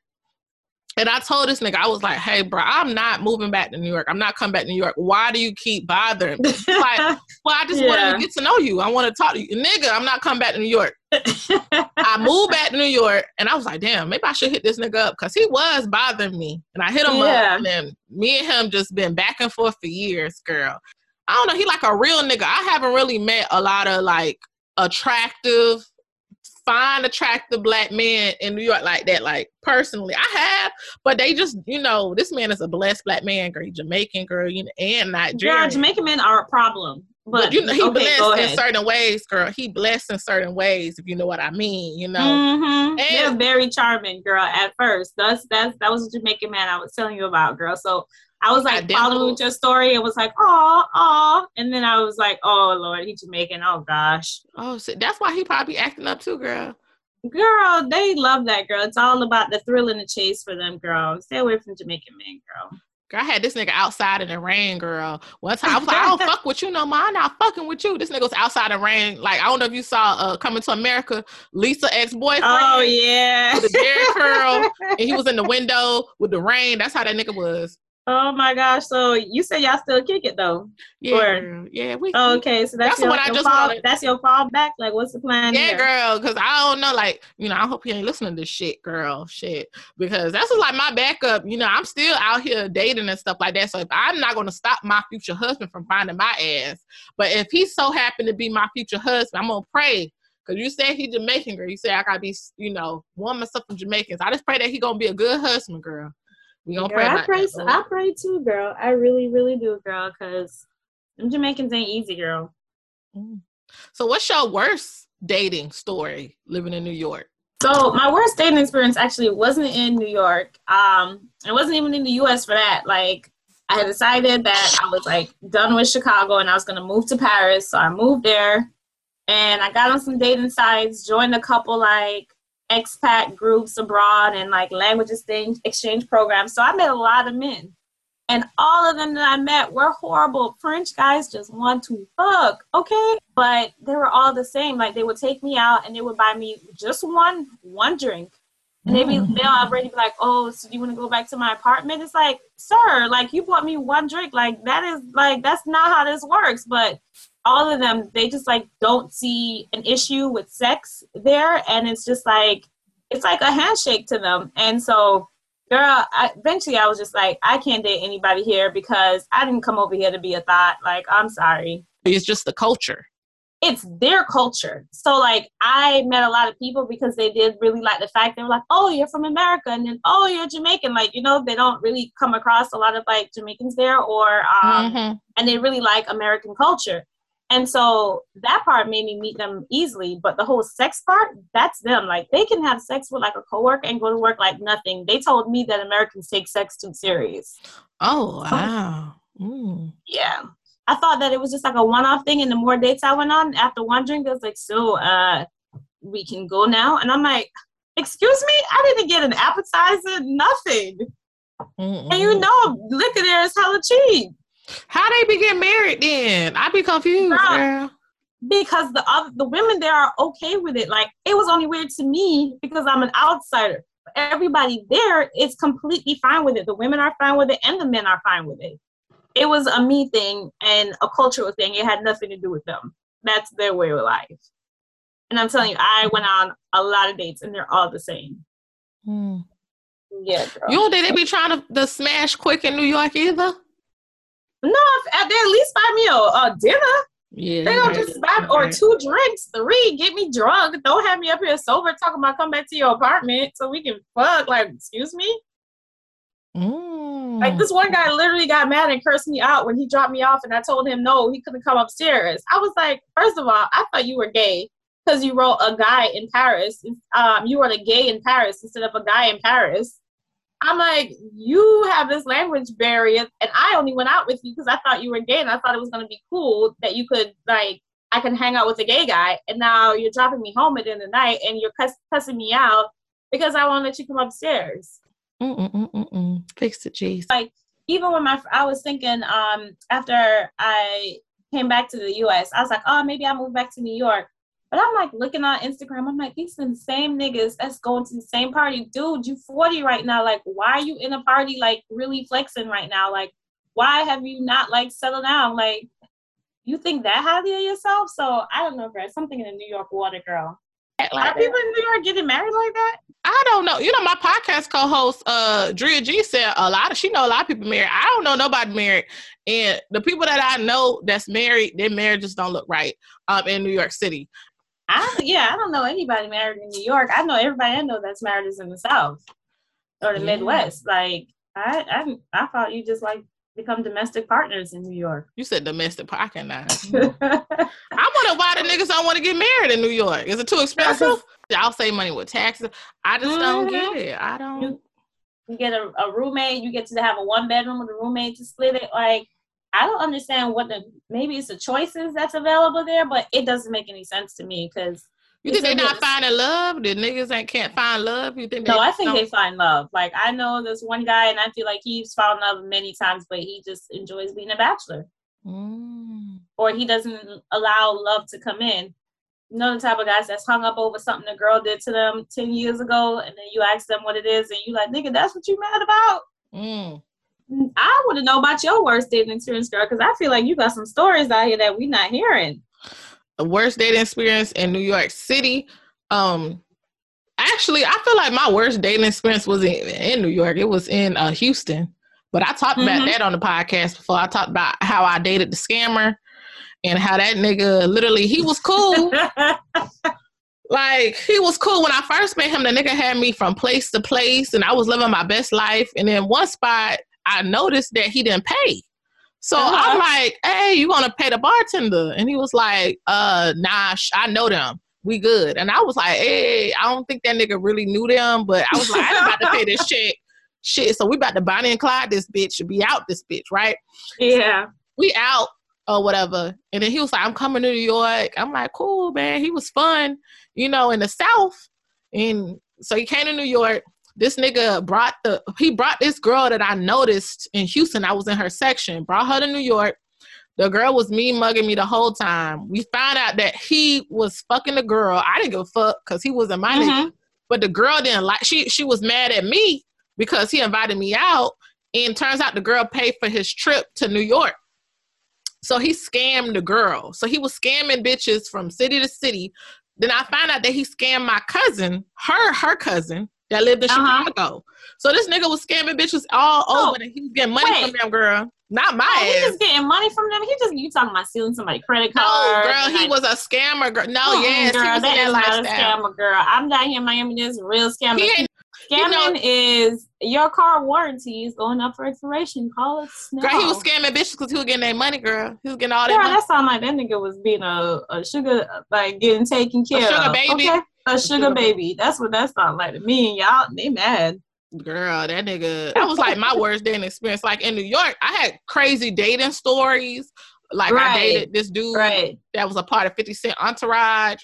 and I told this nigga, I was like, hey, bro, I'm not moving back to New York. I'm not coming back to New York. Why do you keep bothering me? like, well, I just yeah. wanted to get to know you. I want to talk to you. Nigga, I'm not coming back to New York. I moved back to New York and I was like, damn, maybe I should hit this nigga up because he was bothering me. And I hit him yeah. up and me and him just been back and forth for years, girl. I don't know. He like a real nigga. I haven't really met a lot of like attractive, fine, attractive black men in New York like that. Like personally, I have, but they just, you know, this man is a blessed black man, girl. Jamaican girl, you know, and Nigerian. Girl, Jamaican men are a problem. But, but you know, he okay, blessed in certain ways, girl. He blessed in certain ways, if you know what I mean. You know, mm-hmm. and, they're very charming, girl. At first, that's that's that was a Jamaican man I was telling you about, girl. So I was like following with your story and was like, oh, oh. And then I was like, oh, Lord, he's Jamaican. Oh, gosh. Oh, so that's why he probably acting up too, girl. Girl, they love that, girl. It's all about the thrill and the chase for them, girl. Stay away from Jamaican men, girl. Girl, I had this nigga outside in the rain, girl. One time I was like, I don't fuck with you no more. I'm not fucking with you. This nigga was outside in the rain. Like, I don't know if you saw uh Coming to America, Lisa ex-boyfriend. Oh, yeah. With the Jheri curl. and he was in the window with the rain. That's how that nigga was. Oh my gosh! So you say y'all still kick it though? Yeah, or, yeah. We, oh, okay, so that's, that's your, what I just fall, wanted. That's your fallback. Like, what's the plan? Yeah, here? girl. Because I don't know. Like, you know, I hope you ain't listening to this shit, girl. Shit, because that's just like my backup. You know, I'm still out here dating and stuff like that. So if I'm not gonna stop my future husband from finding my ass, but if he's so happy to be my future husband, I'm gonna pray Cause you said he Jamaican girl. You said I gotta be, you know, one myself from Jamaicans. I just pray that he gonna be a good husband, girl. We gonna girl, pray. I pray. That, I pray too, girl. I really, really do, girl. Cause them Jamaicans ain't easy, girl. Mm. So, what's your worst dating story living in New York? So, my worst dating experience actually wasn't in New York. Um, it wasn't even in the U.S. for that. Like, I had decided that I was like done with Chicago and I was gonna move to Paris. So I moved there, and I got on some dating sites, joined a couple like expat groups abroad and like language exchange exchange programs. So I met a lot of men. And all of them that I met were horrible. French guys just want to fuck, okay? But they were all the same. Like they would take me out and they would buy me just one one drink. And they'd be mm. they'll already be like, Oh, so do you want to go back to my apartment? It's like, sir, like you bought me one drink. Like that is like that's not how this works. But all of them they just like don't see an issue with sex there and it's just like it's like a handshake to them. And so girl I, eventually i was just like i can't date anybody here because i didn't come over here to be a thought like i'm sorry. It's just the culture. It's their culture. So like i met a lot of people because they did really like the fact they were like oh you're from america and then oh you're jamaican. Like you know they don't really come across a lot of like jamaicans there or um mm-hmm. and they really like american culture and so that part made me meet them easily. But the whole sex part, that's them. Like they can have sex with like a coworker and go to work like nothing. They told me that Americans take sex too serious. Oh wow. Mm. Yeah. I thought that it was just like a one off thing and the more dates I went on, after one drink, it was like, so uh we can go now. And I'm like, excuse me, I didn't get an appetizer, nothing. Mm-mm. And you know liquor there is hella cheap. How they be getting married then? I be confused. Girl. Because the other the women there are okay with it. Like it was only weird to me because I'm an outsider. Everybody there is completely fine with it. The women are fine with it, and the men are fine with it. It was a me thing and a cultural thing. It had nothing to do with them. That's their way of life. And I'm telling you, I went on a lot of dates and they're all the same. Mm. Yeah, girl. You don't think they be trying to the smash quick in New York either? No, they at least buy me a, a dinner. Yeah. They don't right. just buy or two drinks, three, get me drunk. Don't have me up here sober talking about come back to your apartment so we can fuck. Like, excuse me? Mm. Like this one guy literally got mad and cursed me out when he dropped me off and I told him no, he couldn't come upstairs. I was like, first of all, I thought you were gay because you wrote a guy in Paris. Um, you wrote a gay in Paris instead of a guy in Paris. I'm like, you have this language barrier, and I only went out with you because I thought you were gay, and I thought it was gonna be cool that you could like I can hang out with a gay guy, and now you're dropping me home at the end of the night, and you're cuss- cussing me out because I won't let you come upstairs. Mm-mm-mm-mm. Fix it, jeez. Like even when my I was thinking um after I came back to the U.S., I was like, oh maybe I move back to New York. But I'm like looking on Instagram. I'm like, these are the same niggas that's going to the same party. Dude, you 40 right now. Like, why are you in a party like really flexing right now? Like, why have you not like settled down? Like, you think that highly of yourself? So I don't know, girl. Something in the New York water, girl. Act Are like that. people in New York getting married like that? I don't know. You know, my podcast co-host, uh, Drea G said a lot of she know a lot of people married. I don't know nobody married. And the people that I know that's married, their marriages don't look right um in New York City. I yeah, I don't know anybody married in New York. I know everybody I know that's married is in the South or the Yeah. Midwest. Like I, I, I thought you just like become domestic partners in New York. You said domestic parking now. I wonder why the niggas don't want to get married in New York. Is it too expensive? Y'all save money with taxes. I just don't Mhm. get it. I don't. you get a, a roommate, you get to have a one bedroom with a roommate to split it. Like I don't understand what the maybe it's the choices that's available there, but it doesn't make any sense to me because You think they're not finding love? The niggas ain't can't find love. You think? No, I think don't- they find love. Like I know this one guy, and I feel like he's found love many times, but he just enjoys being a bachelor. Mm. or he doesn't allow love to come in. You know the type of guys that's hung up over something a girl did to them ten years ago, and then you ask them what it is, and you like, nigga, that's what you mad about. Mm. I want to know about your worst dating experience, girl, because I feel like you got some stories out here that we're not hearing. The worst dating experience in New York City. Um, actually, I feel like my worst dating experience was in, in New York. It was in uh, Houston, but I talked about Mhm. that on the podcast before. I talked about how I dated the scammer and how that nigga literally he was cool. like he was cool when I first met him. The nigga had me from place to place, and I was living my best life. And then one spot, I noticed that he didn't pay. So Uh-huh. I'm like, "Hey, you gonna pay the bartender?" And he was like, "Uh, nah, sh- I know them. We good." And I was like, "Hey, I don't think that nigga really knew them, but I was like, I'm about to pay this check." Shit, so we about to Bonnie and Clyde this bitch, Should be out this bitch, right? yeah. we out or whatever. And then he was like, I'm coming to New York. I'm like, cool, man. He was fun, you know, in the South. And so he came to New York. This nigga brought the he brought this girl that I noticed in Houston. I was in her section, brought her to New York. The girl was me mugging me the whole time. We found out that he was fucking the girl. I didn't give a fuck because he wasn't my nigga. Mhm. But the girl didn't like she she was mad at me because he invited me out. And turns out the girl paid for his trip to New York. So he scammed the girl. So he was scamming bitches from city to city. Then I found out that he scammed my cousin, her her cousin that lived in Uh-huh. Chicago. So this nigga was scamming bitches all Oh, over, and he was getting money wait. from them, girl. Not my Oh, he was just getting money from them. He just you talking about stealing somebody's credit card? No, girl, he like, was a scammer, girl. No, Mm-mm, yes, girl, he was that that is not a scammer, girl. I'm down here in Miami. This is real scammer. He ain't, Scamming is your car warranty is going up for expiration. Call it snow. girl, he was scamming bitches because he was getting their money, girl. He was getting all that Girl, money. that sound like that nigga was being a, a sugar, like getting taken care sugar of. baby. Okay? A sugar baby. That's what that sound like to me. And y'all, they mad. Girl, that nigga, that was like my worst dating experience. Like in New York, I had crazy dating stories. Like I dated this dude Right. that was a part of 50 Cent Entourage.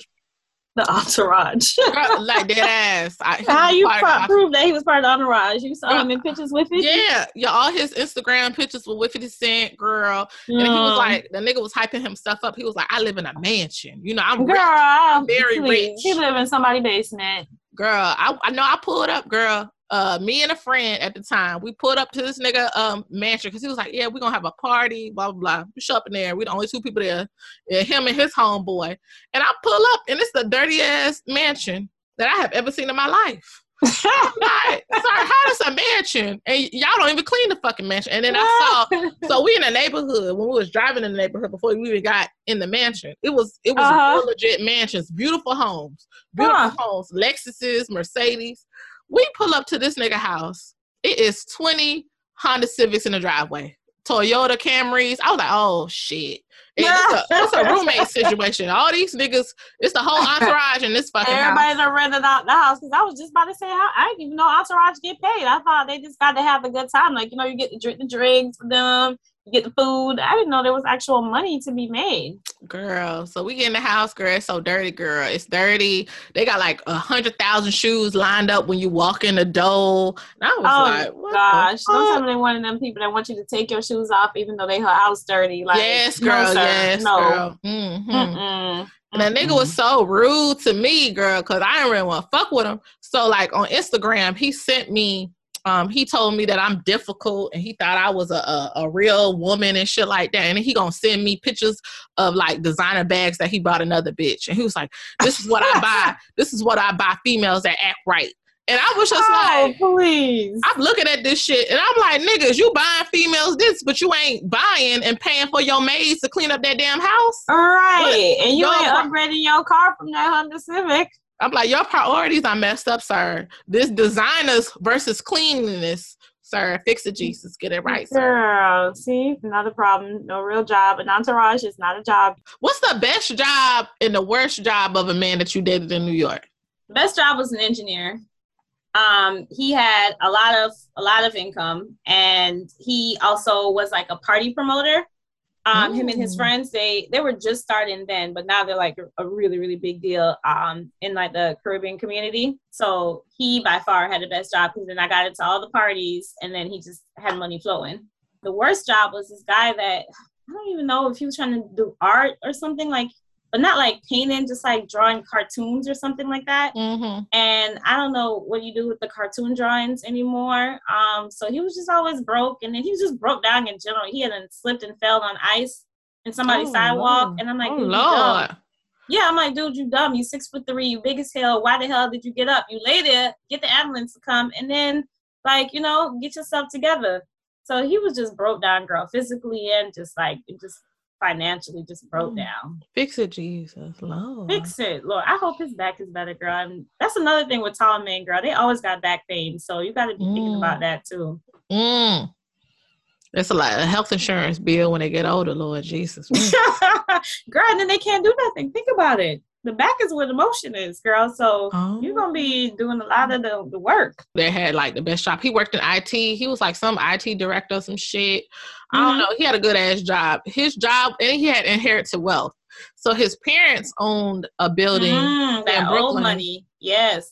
The entourage. Girl, like dead ass. I, How you pro- prove that he was part of the entourage? You saw Girl, him in pictures with it? Yeah, yeah, all his Instagram pictures were with 50 Cent, girl. And he was like, the nigga was hyping himself up. He was like, I live in a mansion. You know, I'm Girl, rich. very please. rich. He live in somebody's basement. Girl, I, I know I pulled up, girl. Uh, me and a friend at the time, we pulled up to this nigga um mansion because he was like, "Yeah, we're gonna have a party, blah blah blah." We show up in there. We the only two people there, yeah, him and his homeboy. And I pull up, and it's the dirty ass mansion that I have ever seen in my life. I'm like, sorry, how does a mansion? And y'all don't even clean the fucking mansion. And then I saw, so we in the neighborhood when we was driving in the neighborhood before we even got in the mansion. It was it was uh-huh. legit mansions, beautiful homes, beautiful huh. homes, Lexuses, Mercedes. We pull up to this nigga house. It is 20 Honda Civics in the driveway. Toyota Camrys. I was like, oh shit. It's, a, it's, a, roommate situation. All these niggas, it's the whole entourage in this fucking Everybody house. rented out the house because I was just about to say, how I didn't even know entourage get paid. I thought they just got to have a good time. Like, you know, you get to drink the drinks for them, get the food. I didn't know there was actual money to be made. Girl, so we get in the house, girl. It's so dirty, girl. It's dirty. They got like a hundred thousand shoes lined up when you walk in the door. And I was oh, like, gosh, me they one of them people that want you to take your shoes off even though they her house dirty. Like, yes, girl, no, yes, no. girl. Mm-hmm. And the nigga was so rude to me, girl, because I didn't really want to fuck with him. So, like on Instagram, he sent me um, he told me that I'm difficult and he thought I was a, a, a, real woman and shit like that. And he gonna send me pictures of like designer bags that he bought another bitch. And he was like, This is what I buy. This is what I buy females that act right. And I was just oh, like, please. I'm looking at this shit and I'm like, niggas, you buying females this, but you ain't buying and paying for your maids to clean up that damn house. All right. And you ain't upgrading your car from that Honda Civic. I'm like, your priorities are messed up, sir. This designers versus cleanliness, sir. Fix it, Jesus. Get it right, sir. Girl, see, another problem. No real job. An entourage is not a job. What's the best job and the worst job of a man that you dated in New York? Best job was an engineer. Um, he had a lot of a lot of income, and he also was like a party promoter. Um, him and his friends, they they were just starting then, but now they're like a really really big deal um, in like the Caribbean community. So he by far had the best job because then I got into all the parties, and then he just had money flowing. The worst job was this guy that I don't even know if he was trying to do art or something like but not like painting, just like drawing cartoons or something like that. Mm-hmm. And I don't know what you do with the cartoon drawings anymore. Um, so he was just always broke, and then he was just broke down in general. He had slipped and fell on ice in somebody's oh, sidewalk, Lord. and I'm like, oh, Lord. Yeah, I'm like, dude, you dumb. You six foot three, you big as hell. Why the hell did you get up? You lay there, get the ambulance to come, and then like, you know, get yourself together. So he was just broke down, girl, physically and just like just financially just broke mm. down. Fix it, Jesus, Lord. Fix it, Lord. I hope his back is better, girl. And that's another thing with tall men, girl. They always got back pain, so you got to be mm. thinking about mm. that too. Mm. That's a lot of health insurance bill when they get older, Lord Jesus. girl, and then they can't do nothing. Think about it the back is where the motion is, girl. So oh. you're gonna be doing a lot of the, the work. They had like the best job. He worked in IT. He was like some IT director, some shit. Mm-hmm. I don't mm-hmm. know. He had a good ass job. His job, and he had inherited wealth. So his parents owned a building. Mm, that old money, yes.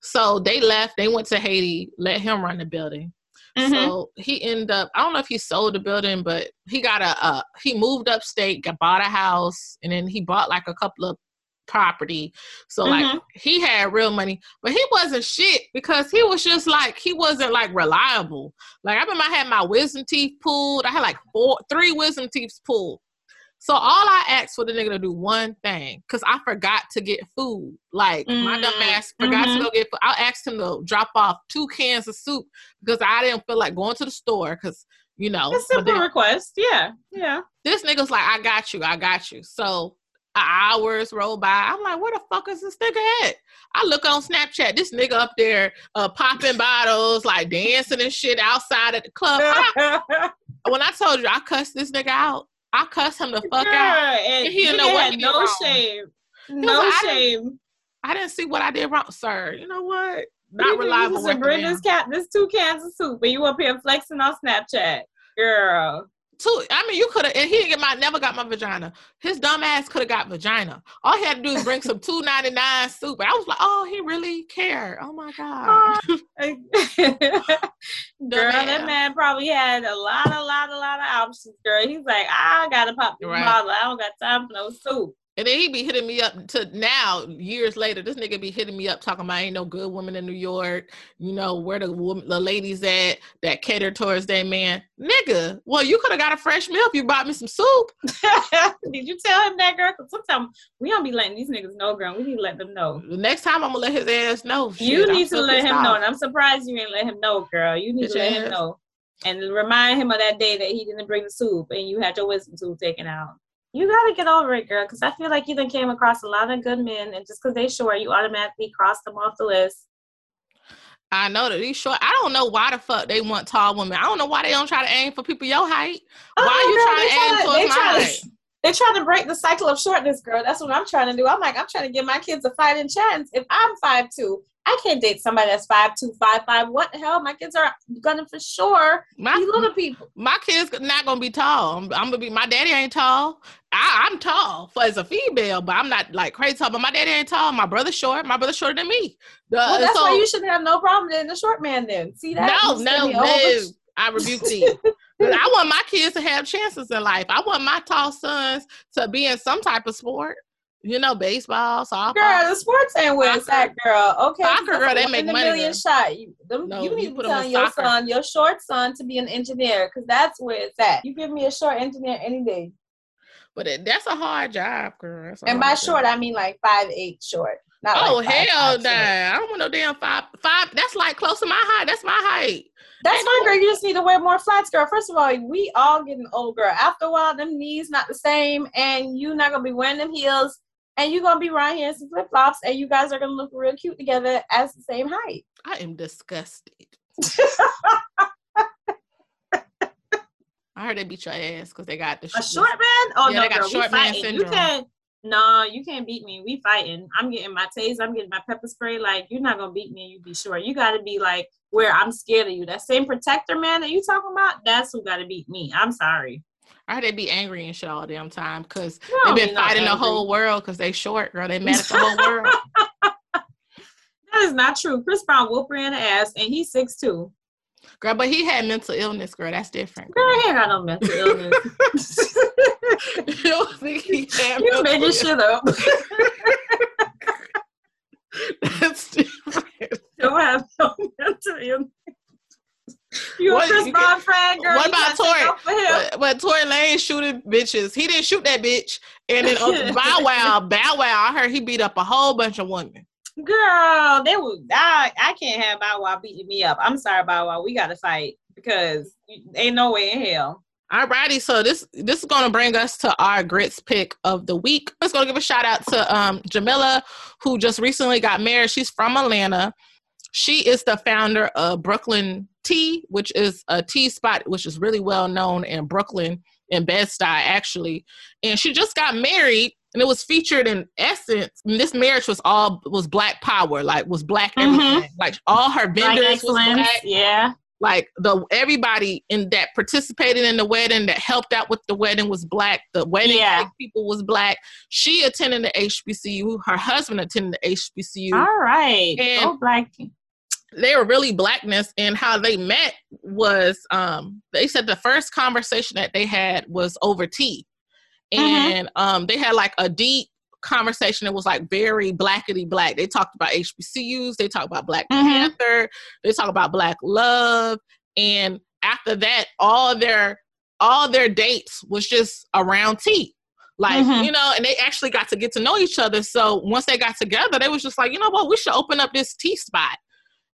So they left. They went to Haiti. Let him run the building. Mm-hmm. So he ended up. I don't know if he sold the building, but he got a. Uh, he moved upstate, got bought a house, and then he bought like a couple of property. So mm-hmm. like he had real money, but he wasn't shit because he was just like he wasn't like reliable. Like I remember I had my wisdom teeth pulled. I had like four, three wisdom teeth pulled. So all I asked for the nigga to do one thing, cause I forgot to get food. Like mm-hmm. my dumb mm, ass forgot mm-hmm. to go get food. I asked him to drop off two cans of soup because I didn't feel like going to the store because you know. A simple request. Yeah. Yeah. This nigga's like, I got you, I got you. So hours roll by. I'm like, where the fuck is this nigga at? I look on Snapchat, this nigga up there uh, popping bottles, like dancing and shit outside at the club. I, when I told you I cussed this nigga out, I cussed him the fuck yeah, out. And he didn't know what no wrong. shame. No like, shame. I didn't, I didn't, see what I did wrong, sir. You know what? Not you reliable. You bring this cat, this two cans of soup, and you up here flexing on Snapchat, girl two. I mean, you could have, and he didn't get my, never got my vagina. His dumb ass could have got vagina. All he had to do is bring some two ninety nine soup, and I was like, oh, he really cared. Oh my god. Ah. girl, that man probably had a lot, a lot, a lot of options. Girl, he's like, ah, I gotta pop this right. bottle. I don't got time for no soup. And then he be hitting me up to now, years later. This nigga be hitting me up talking about ain't no good woman in New York. You know where the woman, the ladies at that cater towards their man. Nigga, well you could have got a fresh meal if you bought me some soup. Did you tell him that, girl? Because sometimes we don't be letting these niggas know, girl. We need to let them know. The next time I'm gonna let his ass know. Shit, you I'm need to let him off. know, and I'm surprised you ain't let him know, girl. You need to let your him know, and remind him of that day that he didn't bring the soup, and you had your wisdom tooth taken out. You gotta get over it, girl, because I feel like you done came across a lot of good men, and just because they short, you automatically cross them off the list. I know that these short. I don't know why the fuck they want tall women. I don't know why they don't try to aim for people your height. Why Oh, you girl, trying to aim towards my height? They trying to break the cycle of shortness, girl. That's what I'm trying to do. I'm like, I'm trying to give my kids a fighting chance. If I'm five two, I can't date somebody that's five two, five five. What the hell? My kids are gonna for sure be My little people. my kids not gonna be tall. I'm, I'm gonna be. My daddy ain't tall. I, I'm tall for as a female, but I'm not like crazy tall. But my daddy ain't tall. My brother's short. My brother's shorter than me. The- Well, that's so- why you should have no problem dating a short man. Then see that? No, You no, no. I rebuke thee. I want my kids to have chances in life. I want my tall sons to be in some type of sport. You know, baseball, softball. Girl, the sports ain't where it's at, girl. Okay, Soccer, girl, they make in a money, Million shot. You, them, No, you you need to 'em in telling your soccer. son, your short son, to be an engineer, because that's where it's at. You give me a short engineer any day. But it, that's a hard job, girl. And by short, job. I mean like five eight short. Not Oh like five, hell no! I don't want no damn five five. That's like close to my height. That's my height. That's fine, girl. You just need to wear more flats, girl. First of all, we all getting old, girl. After a while, them knees not the same, and you not gonna be wearing them heels, and you gonna be right here in some flip flops, and you guys are gonna look real cute together as the same height. I am disgusted. I heard they beat your ass because they got the A short man? Oh Yeah, no, they got girl, short we man fighting. You can't. No, you can't beat me. We fighting. I'm getting my taser. I'm getting my pepper spray. Like you're not gonna beat me. You be sure. You got to be like where I'm scared of you. That same protector man that you talking about. That's who got to beat me. I'm sorry. I heard they be angry and shit all damn time because they've been be fighting the whole world because they short, girl. They mad at the whole world. That is not true. Chris Brown whoop her in the ass, and he's six two. Girl, but he had mental illness, girl. That's different. Girl, he ain't got no mental illness. you don't think he had you making illness? shit up. That's different. Don't have no mental illness. You What- Chris Brown fan, girl? what about Tory? up for him. But, but Tory Lanez shooting bitches. He didn't shoot that bitch. And then uh, Bow Wow, Bow Wow, I heard he beat up a whole bunch of women. Girl, they would. I I can't have Bow Wow beating me up. I'm sorry, Bow Wow. We gotta fight because ain't no way in hell. Alrighty, so this this is gonna bring us to our grits pick of the week. Let's go give a shout out to um Jamila, who just recently got married. She's from Atlanta. She is the founder of Brooklyn Tea, which is a tea spot which is really well known in Brooklyn in Bed-Stuy, actually. And she just got married, and it was featured in Essence. And this marriage was all was Black Power, like was Black Mhm. everything. Like all her vendors was Black yeah. like the everybody in that participated in the wedding that helped out with the wedding was black the wedding Yeah. people was black she attended the hbcu her husband attended the hbcu All right, And- go black. they were really blackness and how they met was um they said the first conversation that they had was over tea Mhm. and um they had like a deep conversation. That was like very blackety black. They talked about hbcus they talked about black Mhm. panther. They talk about black love. And after that all their all their dates was just around tea. Like Mhm. you know and they actually got to get to know each other. So once they got together they was just like you know what? We should open up this tea spot.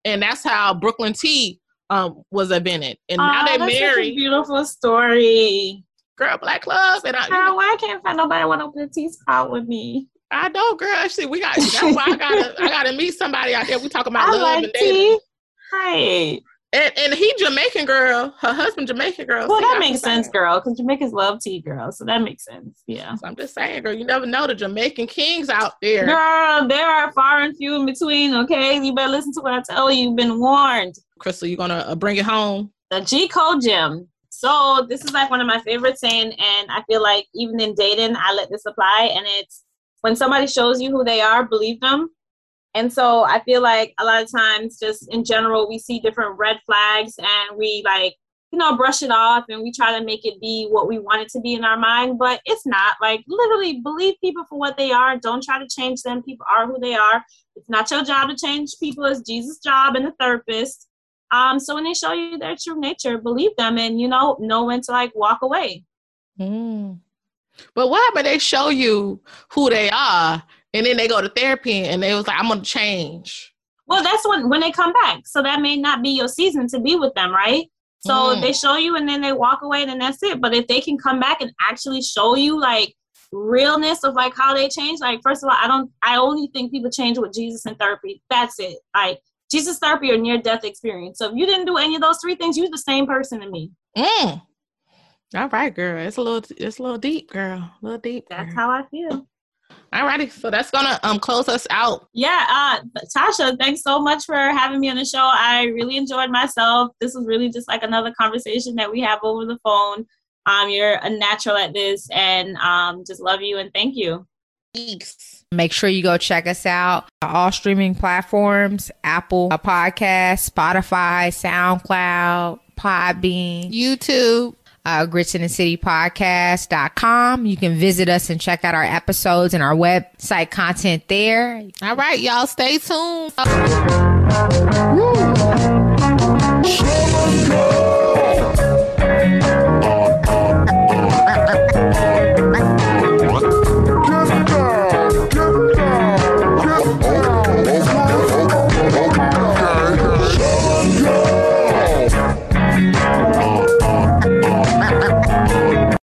And that's how brooklyn tea um was invented. And now Aw, they that's such a married. beautiful story. Girl black love and I, Girl, why can't find nobody want to open a tea spot with me? I know girl actually we got that's why i gotta i gotta meet somebody out there we talk about I love like and tea. Right. and, and he jamaican girl her husband jamaican girl Well, See, that I'm makes sense, girl, because Jamaicans love tea, girl. So that makes sense. Yeah. So I'm just saying, girl, you never know the Jamaican kings out there. Girl, there are far and few in between, okay? You better listen to what I tell you. You've been warned. Christal, you gonna uh, bring it home? The G Code Gym. So this is like one of my favorite saying, and I feel like even in dating, I let this apply. And it's when somebody shows you who they are, believe them. And so I feel like a lot of times, just in general, we see different red flags, and we like you know, brush it off and we try to make it be what we want it to be in our mind, but it's not. Like, literally, believe people for what they are. Don't try to change them. People are who they are. It's not your job to change people, it's Jesus' job and the therapist. Um, so when they show you their true nature, believe them and, you know, know when to like walk away. Mm. But what happened? They show you who they are and then they go to therapy and they was like, I'm gonna change. Well, that's when when they come back. So that may not be your season to be with them, right? So mm. they show you and then they walk away and then that's it. But if they can come back and actually show you like realness of like how they change, like first of all, I don't I only think people change with Jesus and therapy. That's it. Like Jesus therapy or near death experience. So if you didn't do any of those three things, you're the same person to me. Mm. All right, girl. It's a little it's a little deep, girl. A little deep. Girl. That's how I feel. Alrighty, so that's gonna um close us out. Yeah, uh Tasha, thanks so much for having me on the show. I really enjoyed myself. This was really just like another conversation that we have over the phone. Um, you're a natural at this, and um, just love you and thank you. Thanks. Make sure you go check us out. On all streaming platforms: Apple Podcast, Spotify, SoundCloud, Podbean, YouTube uh, grits in the city podcast.com. You can visit us and check out our episodes and our website content there. All right, y'all stay tuned. Woo.